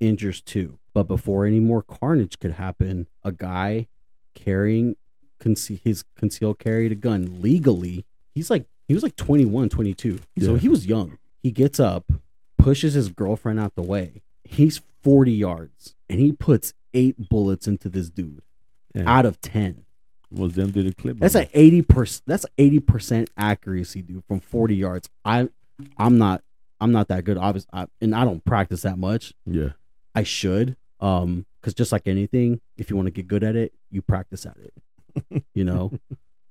injures two. But before any more carnage could happen, a guy carrying conce- his concealed carried a gun legally. He's like he was like 21, 22. So he was young. He gets up, pushes his girlfriend out the way. He's 40 yards and he puts eight bullets into this dude Yeah. out of 10. was them did a clip. That's an 80% that's 80% accuracy, dude, from 40 yards. I I'm not I'm not that good obviously I, and I don't practice that much. Yeah. I should. Um, because just like anything, if you want to get good at it, you practice at it. You know?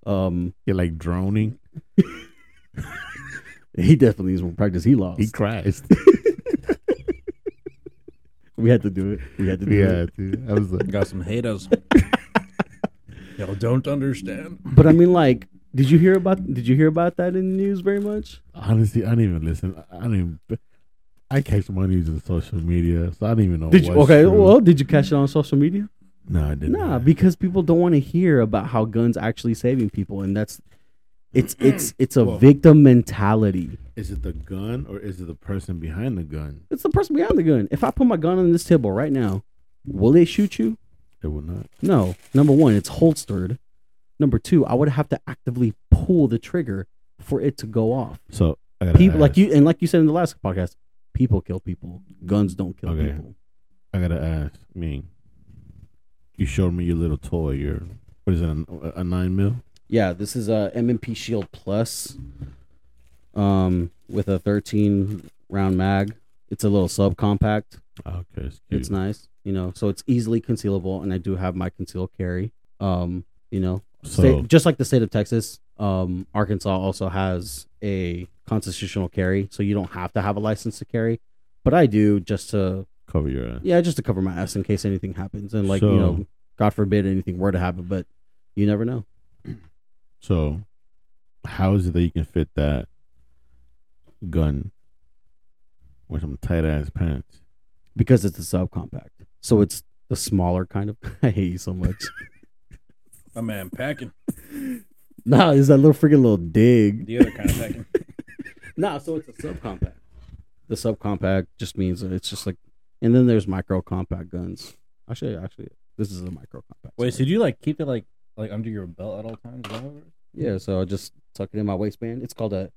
um, You're like droning. he definitely needs more practice. He lost. He crashed. we had to do it. We had to do yeah, it. dude. I was like, Got some haters. Y'all don't understand. But I mean, like, did you hear about? Did you hear about that in the news very much? honestly, I didn't even listen. I don't even. I catch money using social media, so I don't even know. Did you? Okay. true. Well, did you catch it on social media? no, I didn't. Nah, because people don't want to hear about how guns actually saving people, and that's it's it's it's a Well- victim mentality. is it the gun or is it the person behind the gun? It's the person behind the gun. If I put my gun on this table right now, will they shoot you? It will not. No. Number one, it's holstered. Number two, I would have to actively pull the trigger for it to go off. So People like you, and like you said in the last podcast, people kill people. Guns don't kill Okay. people. I gotta ask. I mean, you showed me your little toy. Your what is it? A, a nine mil? Yeah, this is a M&P Shield Plus, um, with a 13 round mag. It's a little subcompact. Okay, it's cute. It's nice, you know, so it's easily concealable, and I do have my concealed carry. Um, you know, So state, just like the state of Texas, um, Arkansas also has a constitutional carry, so you don't have to have a license to carry. But I do just to, cover your ass. yeah, just to cover my ass in case anything happens, and like you know, God forbid anything were to happen, but you never know. So, how is it that you can fit that gun with some tight ass pants? because it's a subcompact. So it's the smaller kind of. I hate you so much. My man packing. nah, it's that little freaking little dig. The other kind of packing. Nah, so it's a subcompact. The subcompact just means that it's just like, and then there's micro compact guns. Actually, actually, this is a micro compact. Wait, so do you like keep it like like under your belt at all times? Is that how it works? yeah, so I just tuck it in my waistband. It's called a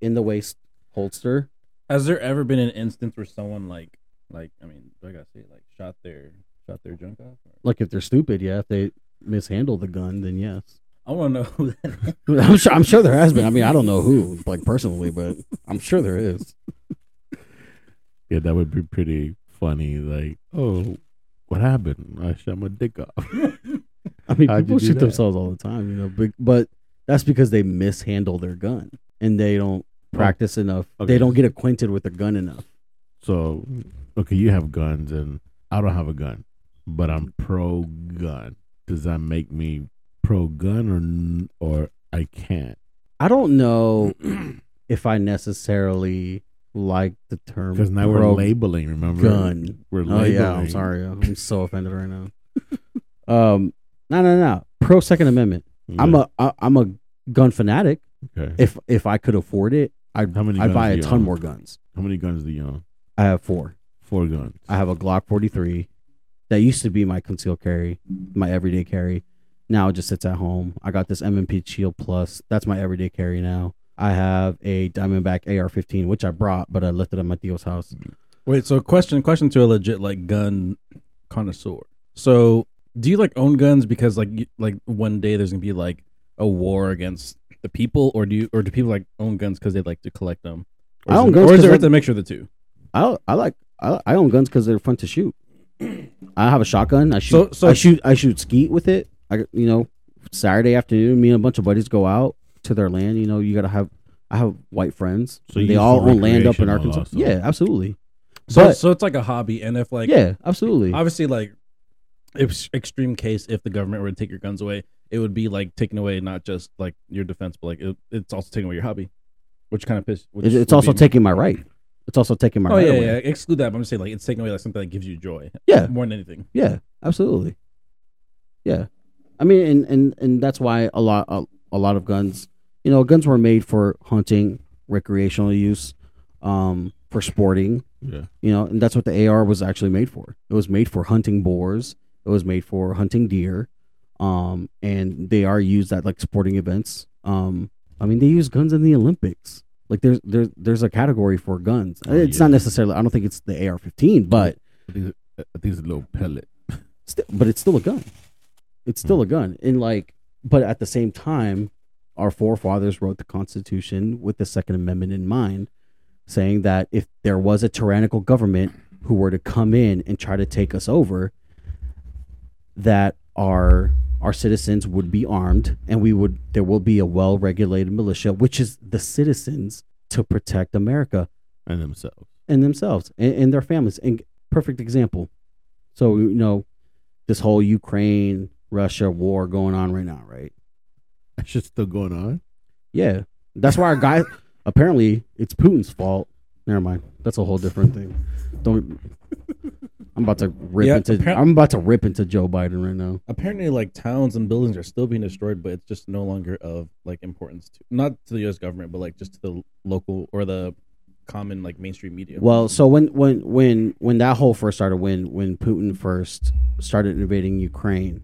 in the waist holster. Has there ever been an instance where someone like like I mean, do I gotta say like shot their shot their junk off? Or- Like if they're stupid, yeah. If they mishandle the gun, then yes. I want to know who that is. I'm sure. I'm sure there has been. I mean, I don't know who, like personally, but I'm sure there is. Yeah, that would be pretty funny. Like, oh, what happened? I shot my dick off. I mean, How'd you people do shoot that? themselves all the time, you know. But, but that's because they mishandle their gun and they don't oh. practice enough. okay. They don't get acquainted with the gun enough. So, okay, you have guns and I don't have a gun, but I'm pro gun. Does that make me pro gun or or I can't? I don't know if I necessarily like the term Because now we're labeling. Remember, gun. We're labeling. Oh yeah, I'm sorry. I'm so offended right now. um, no, no, no. Pro Second Amendment. I'm a I, I'm a gun fanatic. okay. If if I could afford it, I'd How many I'd buy a ton own? more guns. How many guns do you own? I have four. Four guns. I have a Glock 43 that used to be my concealed carry, my everyday carry. Now it just sits at home. I got this M&P Shield Plus. That's my everyday carry now. I have a Diamondback AR-15, which I brought, but I left it at my Theo's house. Wait, so question question to a legit like gun connoisseur. So, do you like own guns because like you, like one day there's gonna be like a war against the people, or do you or do people like own guns because they like to collect them? Or I is own it- guns or is there I- a mixture of the two? I I like I, I own guns because they're fun to shoot. I have a shotgun. I shoot. So- so- I shoot. I shoot skeet with it. I I you know Saturday afternoon, me and a bunch of buddies go out to their land. You know, you gotta have I have white friends. So So you they all own land up in Arkansas. also. Yeah, absolutely. So But- so it's like a hobby, and if like yeah, absolutely. obviously like if extreme case if the government were to take your guns away, it would be like taking away not just like your defense, but like it, it's also taking away your hobby, which kind of piss. It's, it's also taking my right. It's also taking my Oh right yeah, away. yeah. Exclude that. But I'm just saying like it's taking away like something that gives you joy. Yeah. more than anything. Yeah, absolutely. Yeah, I mean, and and and that's why a lot a, a lot of guns, you know, guns were made for hunting, recreational use, um, for sporting. Yeah. You know, and that's what the AR was actually made for. It was made for hunting boars. It was made for hunting deer. Um, and they are used at like sporting events. Um, I mean, they use guns in the Olympics. Like there's there's there's a category for guns. Oh, it's yeah. not necessarily. I don't think it's the AR-15, but I think, I think it's a little pellet. sti- but it's still a gun. It's still Hmm. a gun. And like, but at the same time, our forefathers wrote the Constitution with the Second Amendment in mind, saying that if there was a tyrannical government who were to come in and try to take us over, that our our citizens would be armed and we would there will be a well regulated militia, which is the citizens to protect America And themselves. and themselves and, and their families. And perfect example. So you know, this whole Ukraine Russia war going on right now, right? That shit's still going on. Yeah, that's why our guy. apparently, it's Putin's fault. Never mind. That's a whole different thing. Don't. I'm about to rip Yeah, into. appar- I'm about to rip into Joe Biden right now. Apparently, like towns and buildings are still being destroyed, but it's just no longer of like importance to not to the U.S. government, but like just to the local or the common like mainstream media. Well, so when when when when that whole first started, when when Putin first started invading Ukraine,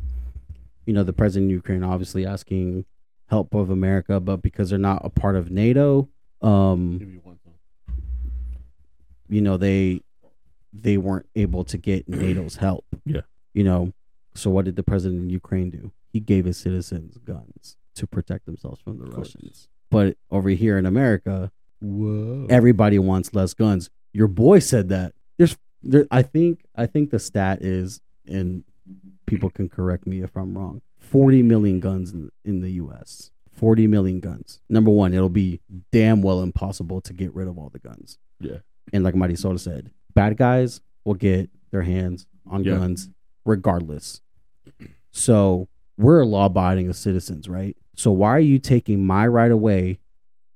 you know, the president of Ukraine obviously asking help of America, but because they're not a part of NATO, um, you know, they they weren't able to get NATO's help. Yeah. You know, so what did the president of Ukraine do? He gave his citizens guns to protect themselves from the. Russians. But over here in America, Whoa. everybody wants less guns. Your boy said that. There's there I think I think the stat is and people can correct me if I'm wrong. 40 million guns in, in the US. 40 million guns. Number 1, it'll be damn well impossible to get rid of all the guns. Yeah. And like Mighty Soda said, bad guys will get their hands on Yeah. guns regardless. So, we're law abiding citizens, right? So why are you taking my right away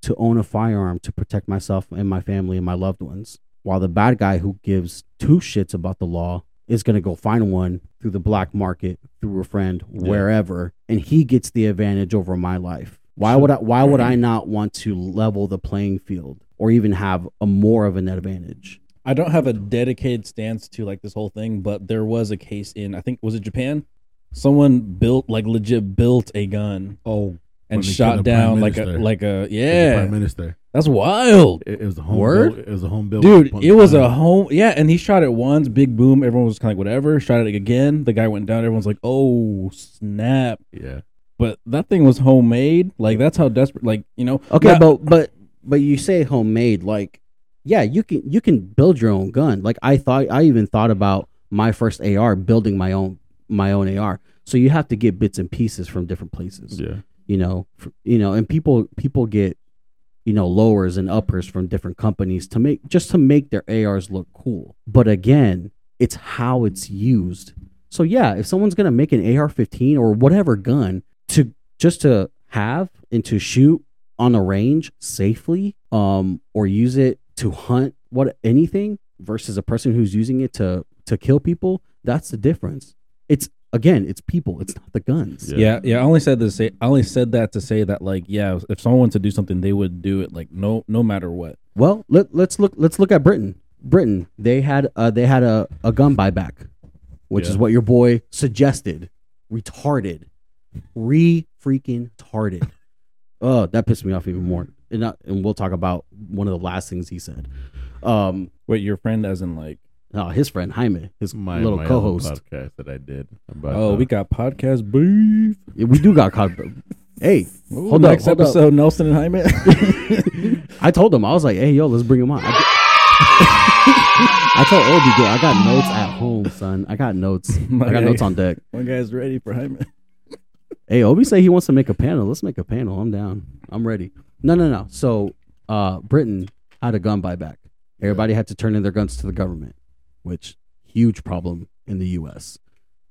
to own a firearm to protect myself and my family and my loved ones, while the bad guy who gives two shits about the law is going to go find one through the black market, through a friend, wherever, and he gets the advantage over my life. Why would I? Why would I not want to level the playing field or even have a more of an advantage? I don't have a dedicated stance to like this whole thing, but there was a case in I think was it Japan? Someone built like legit built a gun Oh, and shot down like a like a yeah. prime minister. That's wild. It, it was a home Word? built- It was a home built. Dude, it was a home yeah, and he shot it once, big boom, everyone was kinda like whatever, shot it again, the guy went down, everyone's like, Oh snap. Yeah. But that thing was homemade. Like that's how desperate like, you know. Okay, now- but but but you say homemade, like yeah, you can you can build your own gun. Like I thought, I even thought about my first AR building my own my own AR. So you have to get bits and pieces from different places. Yeah. you know f- you know and people people get you know lowers and uppers from different companies to make just to make their ARs look cool. But again it's how it's used. So yeah if someone's to make an AR15 or whatever gun to just to have and to shoot on a range safely um or use it to hunt what anything versus a person who's using it to to kill people that's the difference. It's again it's people it's not the guns Yeah. Yeah, yeah. I only said to say I only said that to say that like yeah, if someone wanted to do something, they would do it like no no matter what. Well, let, let's look. Let's look at Britain. Britain. They had uh, they had a, a gun buyback, which is what your boy suggested. Retarded, re freaking tarded. Oh, that pissed me off even more. And, not, and we'll talk about one of the last things he said. Um, Wait, your friend as in like uh, his friend Jaime, his My little my co-host. other podcast that I did. About, oh, uh, we got podcast beef. Yeah, we do got caught. Hey, Ooh, hold up, next hold up. episode, Nelson and Jaime. I told him I was like, "Hey, yo, let's bring him on." I, I told Obi, dude, I got notes at home, son. I got notes. I got Okay. notes on deck. One guy's ready for Jaime. Hey, Obi say he wants to make a panel. Let's make a panel. I'm down. I'm ready. No, no, no. So, uh, Britain had a gun buyback. Everybody had to turn in their guns to the government, which huge problem in the U.S.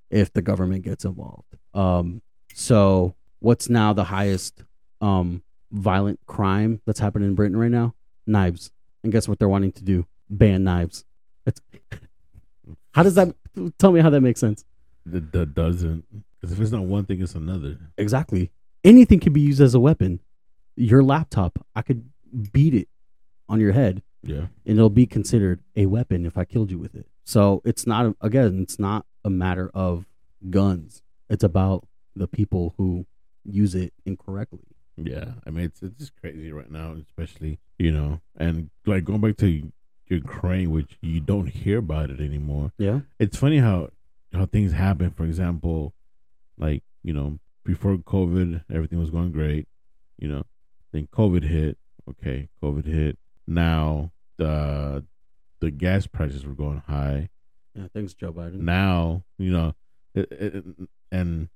if the government gets involved. Um, so what's now the highest um violent crime that's happening in Britain right now? Knives. And guess what they're wanting to do? Ban knives. It's, how does that? Tell me how that makes sense. That, that doesn't. Because if it's not one thing, it's another. Exactly. Anything can be used as a weapon. Your laptop, I could beat it on your head Yeah. and it'll be considered a weapon if I killed you with it. So it's not again, it's not a matter of guns. It's about the people who use it incorrectly. Yeah, I mean it's it's just crazy right now, especially you know, and like going back to Ukraine, which you don't hear about it anymore. Yeah. It's funny how how things happen. For example, like you know, before COVID, everything was going great. You know, then COVID hit. Okay, COVID hit. Now the the gas prices were going high. Yeah. Thanks, Joe Biden. Now you know, it, it, and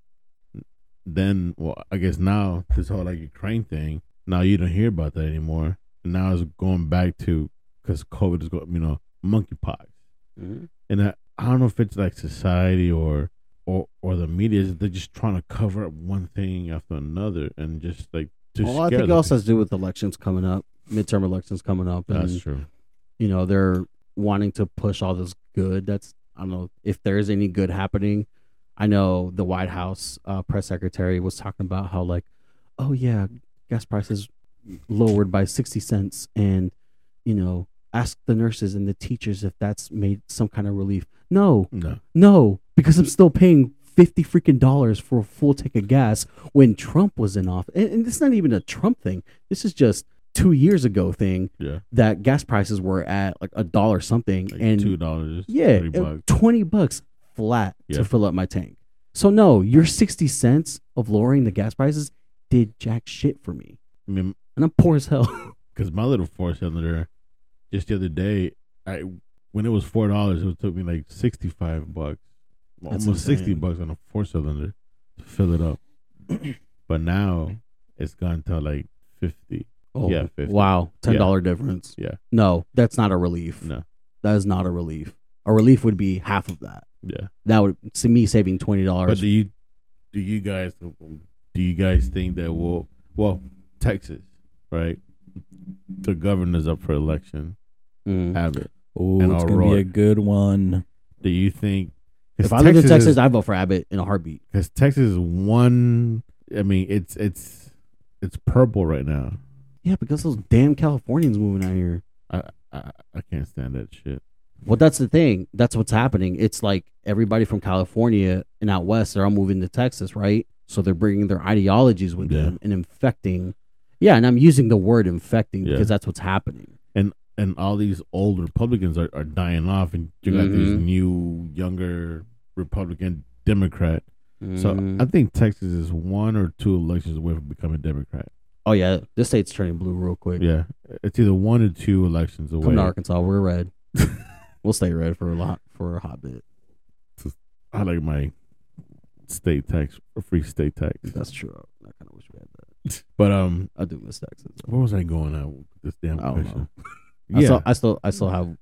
then well, I guess now this whole like Ukraine thing. Now you don't hear about that anymore. And now it's going back to because COVID is going, you know, monkeypox, Mhm. and I, I don't know if it's like society or or or the media. is They're just trying to cover up one thing after another, and just like. Well, I think it also people. has to do with elections coming up, midterm elections coming up, and That's true. you know they're wanting to push all this good. That's I don't know if there is any good happening. I know the White House uh, press secretary was talking about how like, oh yeah, gas prices lowered by sixty cents, and you know ask the nurses and the teachers if that's made some kind of relief. No, No, no, because I'm still paying fifty freaking dollars for a full tank of gas when Trump was in office. And, and it's not even a Trump thing. This is just two years ago thing yeah, that gas prices were at like a dollar something like and two dollars. yeah, three uh, bucks. 20 bucks flat Yeah. to fill up my tank. So no, your 60 cents of lowering the gas prices did jack shit for me. I mean, And I'm poor as hell. because my little four cylinder, just the other day, I when it was four dollars, it took me like sixty five bucks, That's almost sixty insane. bucks on a four cylinder to fill it up. but now it's gone to like fifty. Oh, Yeah, 50. wow. $10 difference. Yeah, No, that's not a relief. no, That is not a relief. A relief would be half of that. yeah. That would see me saving $20. But do you do you guys do you guys think that will well Texas right? The governor's up for election. Mm. Have it. Oh, it's gonna roar. be a good one. Do you think? If I lived in Texas, is- I'd vote for Abbott in a heartbeat. because Texas is one. I mean, it's it's it's purple right now. Yeah, because those damn Californians moving out here. I I, I can't stand that shit. Well, that's the thing. That's what's happening. It's like everybody from California and out west, they're all moving to Texas, right? So they're bringing their ideologies with Yeah. them and infecting. Yeah, and I'm using the word infecting Yeah. because that's what's happening. And and all these old Republicans are, are dying off, and you got these Mhm. new, younger Republican Democrat. So Mhm. I think Texas is one or two elections away from becoming Democrat. Oh yeah, this state's turning blue real quick. Yeah, it's either one or two elections away. Come to Arkansas, we're red. we'll stay red for a lot for a hot bit. I like my state tax, free state tax. That's true. I kind of wish we had that. But um, I do miss though. where was I going at with this damn I question? I Yeah, still, I still, I still have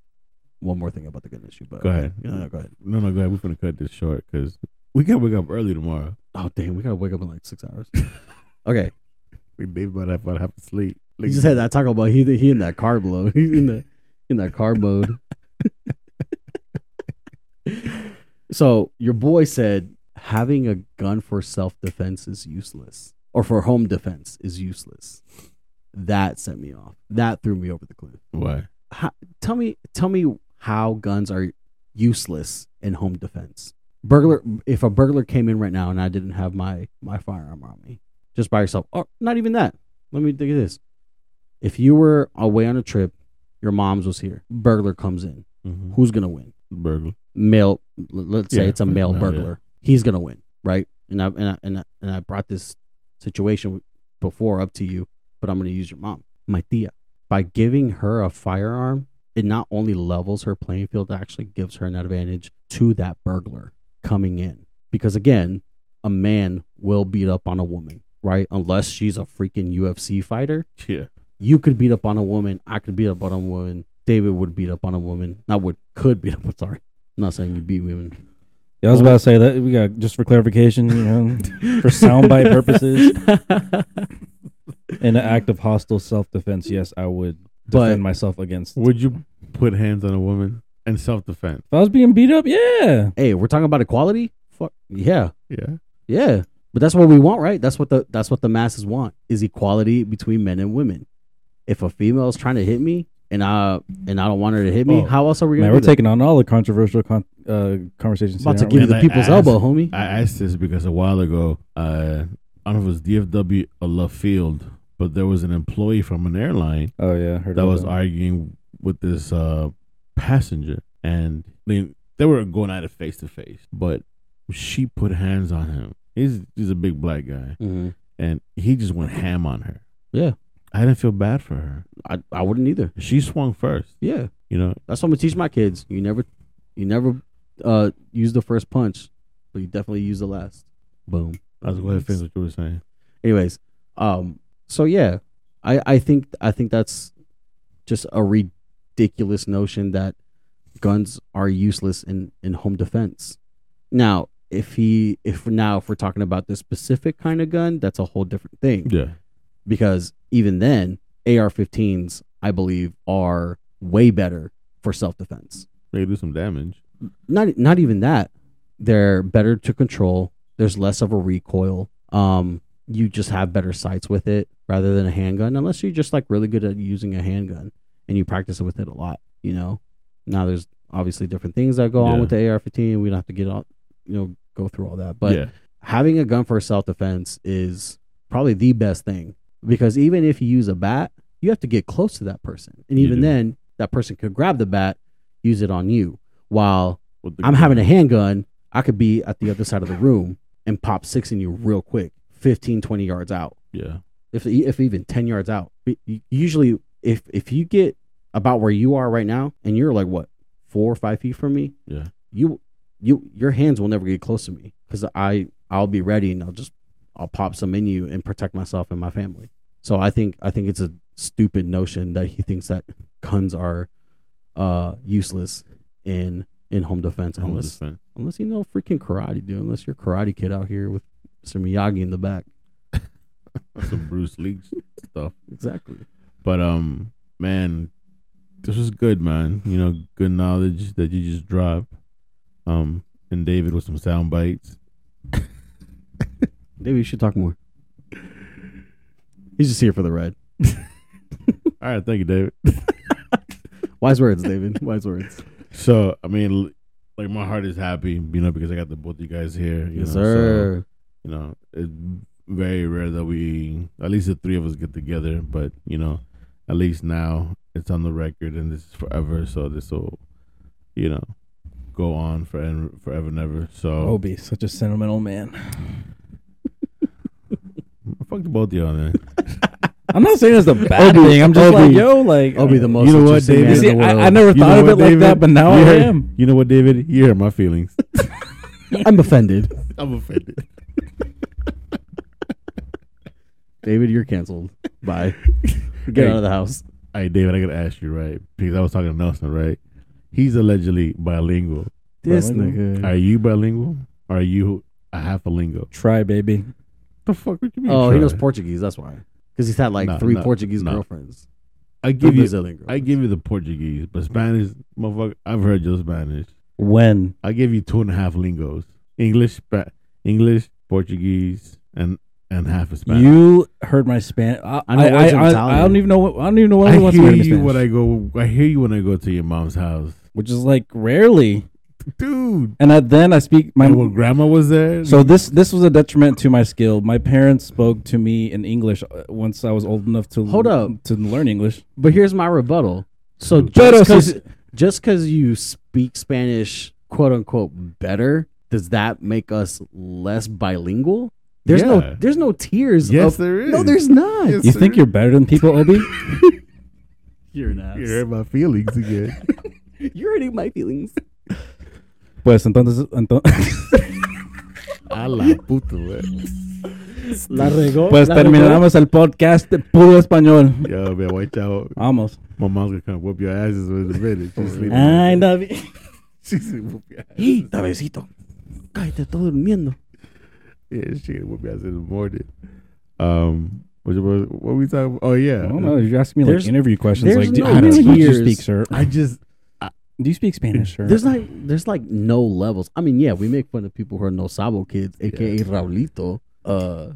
one more thing about the gun issue. But Go ahead. Yeah, no, go ahead. no, no, go ahead. We're gonna cut this short because we gotta wake up early tomorrow. Oh damn, we gotta wake up in like six hours. okay, We Dave might have, might have to sleep. he just had that talk about he he in that carb load. He's in the in that carb mode. so your boy said having a gun for self defense is useless, or for home defense is useless. That set me off. That threw me over the cliff. Why? how, tell me tell me how guns are useless in home defense burglar if a burglar came in right now and i didn't have my my firearm on me just by yourself. Or not even that. Let me think of this. If you were away on a trip your mom's was here. Burglar comes in. Mm-hmm. who's gonna win? Burglar. male let's say Yeah, it's a male no, burglar. He's gonna win right? And I, and I and I, and I brought this situation before up to you but i'm gonna use your mom. My tia. By giving her a firearm it not only levels her playing field it actually gives her an advantage to that burglar coming in. Because again a man will beat up on a woman, right? Unless she's a freaking UFC fighter. Yeah. You could beat up on a woman. I could beat up on a woman. David would beat up on a woman. Not would could beat up. Sorry, I'm not saying you beat women. Yeah, I was about to say that we got just for clarification, you know, for soundbite purposes, in an act of hostile self defense, yes, I would But- defend myself against. Would you put hands on a woman in self defense? I was being beat up, yeah. hey, we're talking about equality. Fuck yeah, Yeah. yeah. But that's what we want, right? That's what the that's what the masses want is equality between men and women. If a female is trying to hit me and I and I don't want her to hit me, Oh, how else are we gonna we're that? taking on all the controversial con- uh, conversations. about to give you the I people's asked- elbow, homie. I asked this because a while ago, uh, I don't know if it was DFW or Love Field, but there was an employee from an airline oh yeah, I heard that about was arguing with this uh, passenger, and they they were going at it face to face, but she put hands on him. He's he's a big black guy, hmm and he just went ham on her. Yeah. I didn't feel bad for her. I I wouldn't either. She swung first, Yeah, you know. that's what I'm gonna teach my kids. You never, you never, uh, use the first punch, but you definitely use the last. Boom. I was going to finish what you were saying. anyways um so yeah i i think i think that's just a ridiculous notion that guns are useless in in home defense now if he if now if we're talking about this specific kind of gun that's a whole different thing Yeah, because even then ar-15s i believe are way better for self-defense they do some damage. not not even that. They're better to control. There's less of a recoil. Um, you just have better sights with it rather than a handgun, unless you're just like really good at using a handgun and you practice with it a lot. You know. Now there's obviously different things that go on with the AR-15. We don't have to get all you know go through all that, but yeah, having a gun for self defense is probably the best thing because even if you use a bat, you have to get close to that person, and even then, that person could grab the bat, use it on you. While I'm gun. having a handgun, I could be at the other side of the room and pop six in you real quick, 15, 20 yards out, Yeah, if if even 10 yards out. Usually, if if you get about where you are right now, and you're like what four or five feet from me, yeah. you you your hands will never get close to me because I I'll be ready and I'll just I'll pop some in you and protect myself and my family. So I think I think it's a stupid notion that he thinks that guns are uh useless in in home defense Home unless defense. unless you know freaking karate, dude. Unless you're a karate kid out here with some Miyagi in the back. some Bruce Lee stuff. Exactly. But um, man, this was good, man. You know, good knowledge that you just dropped. Um, and David with some sound bites. Maybe you should talk more. He's just here for the ride. All right, thank you, David. Wise words, David. Wise words. So I mean, like my heart is happy, you know, because I got the both of you guys here. You Yes, know, sir. So, you know, it's very rare that we, at least the three of us, get together. But you know, at least now it's on the record, and this is forever. So this will, you know, go on forever, forever and ever. So Obi, such a sentimental man. fuck the both of y'all, man. I'm not saying it's a bad Obi- thing. I'm just Obi- like, yo, like, Obi, the uh, most You know what, interesting David? man see, in the world. I, I never You thought know of it what, like that, but now You I heard- am. You know what, David? You hear my feelings. I'm offended. I'm offended. David, you're canceled. Bye. Get Hey. out of the house. Hey, David, I gotta ask you, right? Because I was talking to Nelson, right? He's allegedly bilingual. This Bilingual? nigga. Are you bilingual? Are you a half a lingo? Try, baby. The fuck? What you mean? Oh, he knows Portuguese. That's why. Because he's had like No, three no, Portuguese no. girlfriends. I give you, Brazilian I give you the Portuguese, but Spanish, motherfucker. I've heard your Spanish. When? I give you two and a half lingos: English, Spa- English, Portuguese, and and half a Spanish. You heard my Spanish. I, I know I, words I, I, don't even know what I don't even know what I he wants hear you Spanish, when I go. I hear you when I go to your mom's house, which is like rarely. dude. And I, then I speak my. And when grandma was there, So this this was a detriment to my skill. My parents spoke to me in English uh, once I was old enough to Hold up. to learn English. But here's my rebuttal. So just because just because you speak Spanish, quote unquote, better, does that make us less bilingual? There's Yeah. no there's no tiers. yes, of, there is. no, there's not. Yes, You sir. think you're better than people, Obi? You're an ass. You hurt my feelings again. You're hurting my feelings. pues entonces, ento- A la puta, güey. La regó. Pues la regó. terminamos el podcast de puro español. Yo, man, watch out. Vamos. My mom's gonna come whoop your asses in a minute. She's. Ay, David. She's gonna whoop your ass. ¡Y, Davidcito! Cállate, estoy durmiendo. Yeah, she gonna whoop your ass in the morning. Um, what, what, what we talking? Oh yeah, I don't know. You're asking me like There's- interview questions. Like, do, no how many languages do you tiers. speak, sir? I just Do you speak Spanish, sir? There's like there's like no levels. I mean, yeah, we make fun of people who are no sabo kids, aka Raulito. Uh,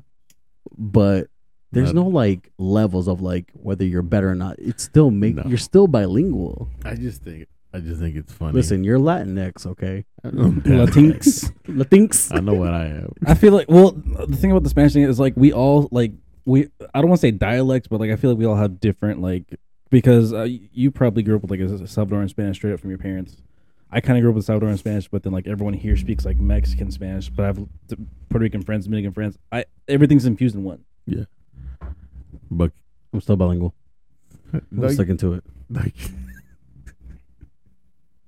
but there's Not- no like levels of like whether you're better or not. It's still make No. you're still bilingual. I just think I just think it's funny. Listen, you're Latinx, okay? Latinx. Latinx. I know what I am. I feel like well, the thing about the Spanish thing is like we all like we. I don't want to say dialects, but like I feel like we all have different like because uh, you probably grew up with like a Salvadoran Spanish straight up from your parents. I kind of grew up with Salvadoran Spanish, but then like everyone here speaks like Mexican Spanish. But I have t- Puerto Rican friends, Dominican friends. I everything's infused in one. Yeah, but I'm still bilingual. I'm like, sticking to it. like,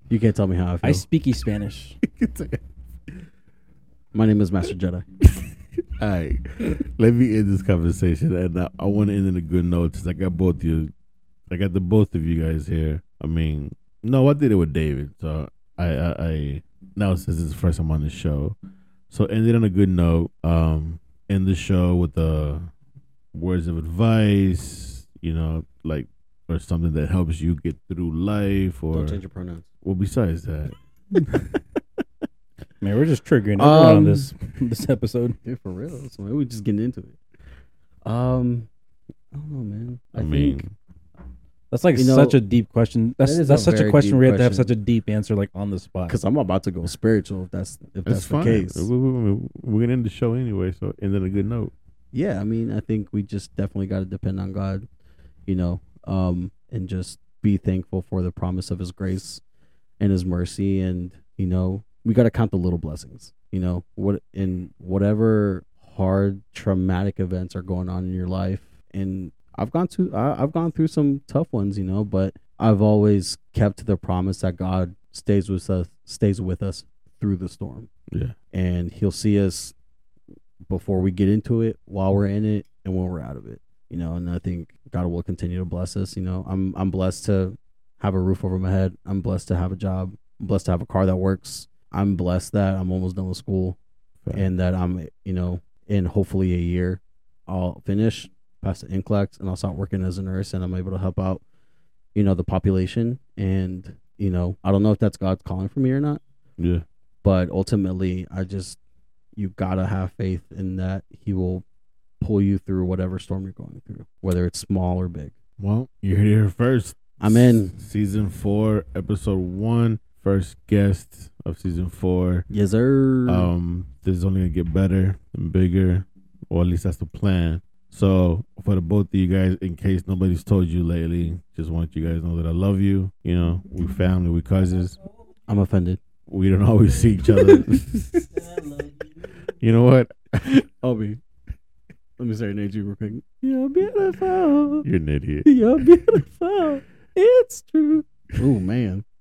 You can't tell me how I feel. I speaky Spanish. My name is Master Jedi. All right, let me end this conversation, and I, I want to end in a good note since I got both you, I got the both of you guys here. I mean, no, I did it with David, so I, I, I now since it's the first time on the show, so ended on a good note. Um, end the show with the words of advice, you know, like or something that helps you get through life, or Don't change your pronouns. well, besides that, Man, we're just triggering everyone on Um, this this episode. Yeah, for real. So maybe we just getting into it. Um, I don't know, man. I, I, mean, think That's like You know, such a deep question. That's that is that's a such a question deep where you have to have such a deep answer like on the spot. because I'm about to go spiritual. If that's if that's it's the case. We, we, we, we're gonna end the show anyway, so end on a good note. yeah, I mean, I think we just definitely got to depend on God, you know, um, and just be thankful for the promise of His grace and His mercy, and you know, we got to count the little blessings. You know, what in whatever hard, traumatic events are going on in your life, and I've gone to I, I've gone through some tough ones, you know, but I've always kept to the promise that God stays with us, stays with us through the storm Yeah. and he'll see us before we get into it, while we're in it, and when we're out of it. You know, and I think God will continue to bless us. You know, I'm I'm blessed to have a roof over my head. I'm blessed to have a job. I'm blessed to have a car that works. I'm blessed that I'm almost done with school and that I'm, you know, in hopefully a year, I'll finish, pass the NCLEX, and I'll start working as a nurse, and I'm able to help out, you know, the population. And you know, I don't know if that's God's calling for me or not yeah. but ultimately i just you gotta have faith in that he will pull you through whatever storm you're going through whether it's small or big Well, you're here first. i'm in Season four, episode one, first guest of season four. yes sir Um, this is only gonna get better and bigger, or at least that's the plan. So for the both of you guys, in case nobody's told you lately, just want you guys to know that I love you. You know, we family, we cousins. i'm offended We don't always see each other. you know what? i'll be let me say serenade you real quick you're beautiful You're an idiot. you're beautiful it's true oh man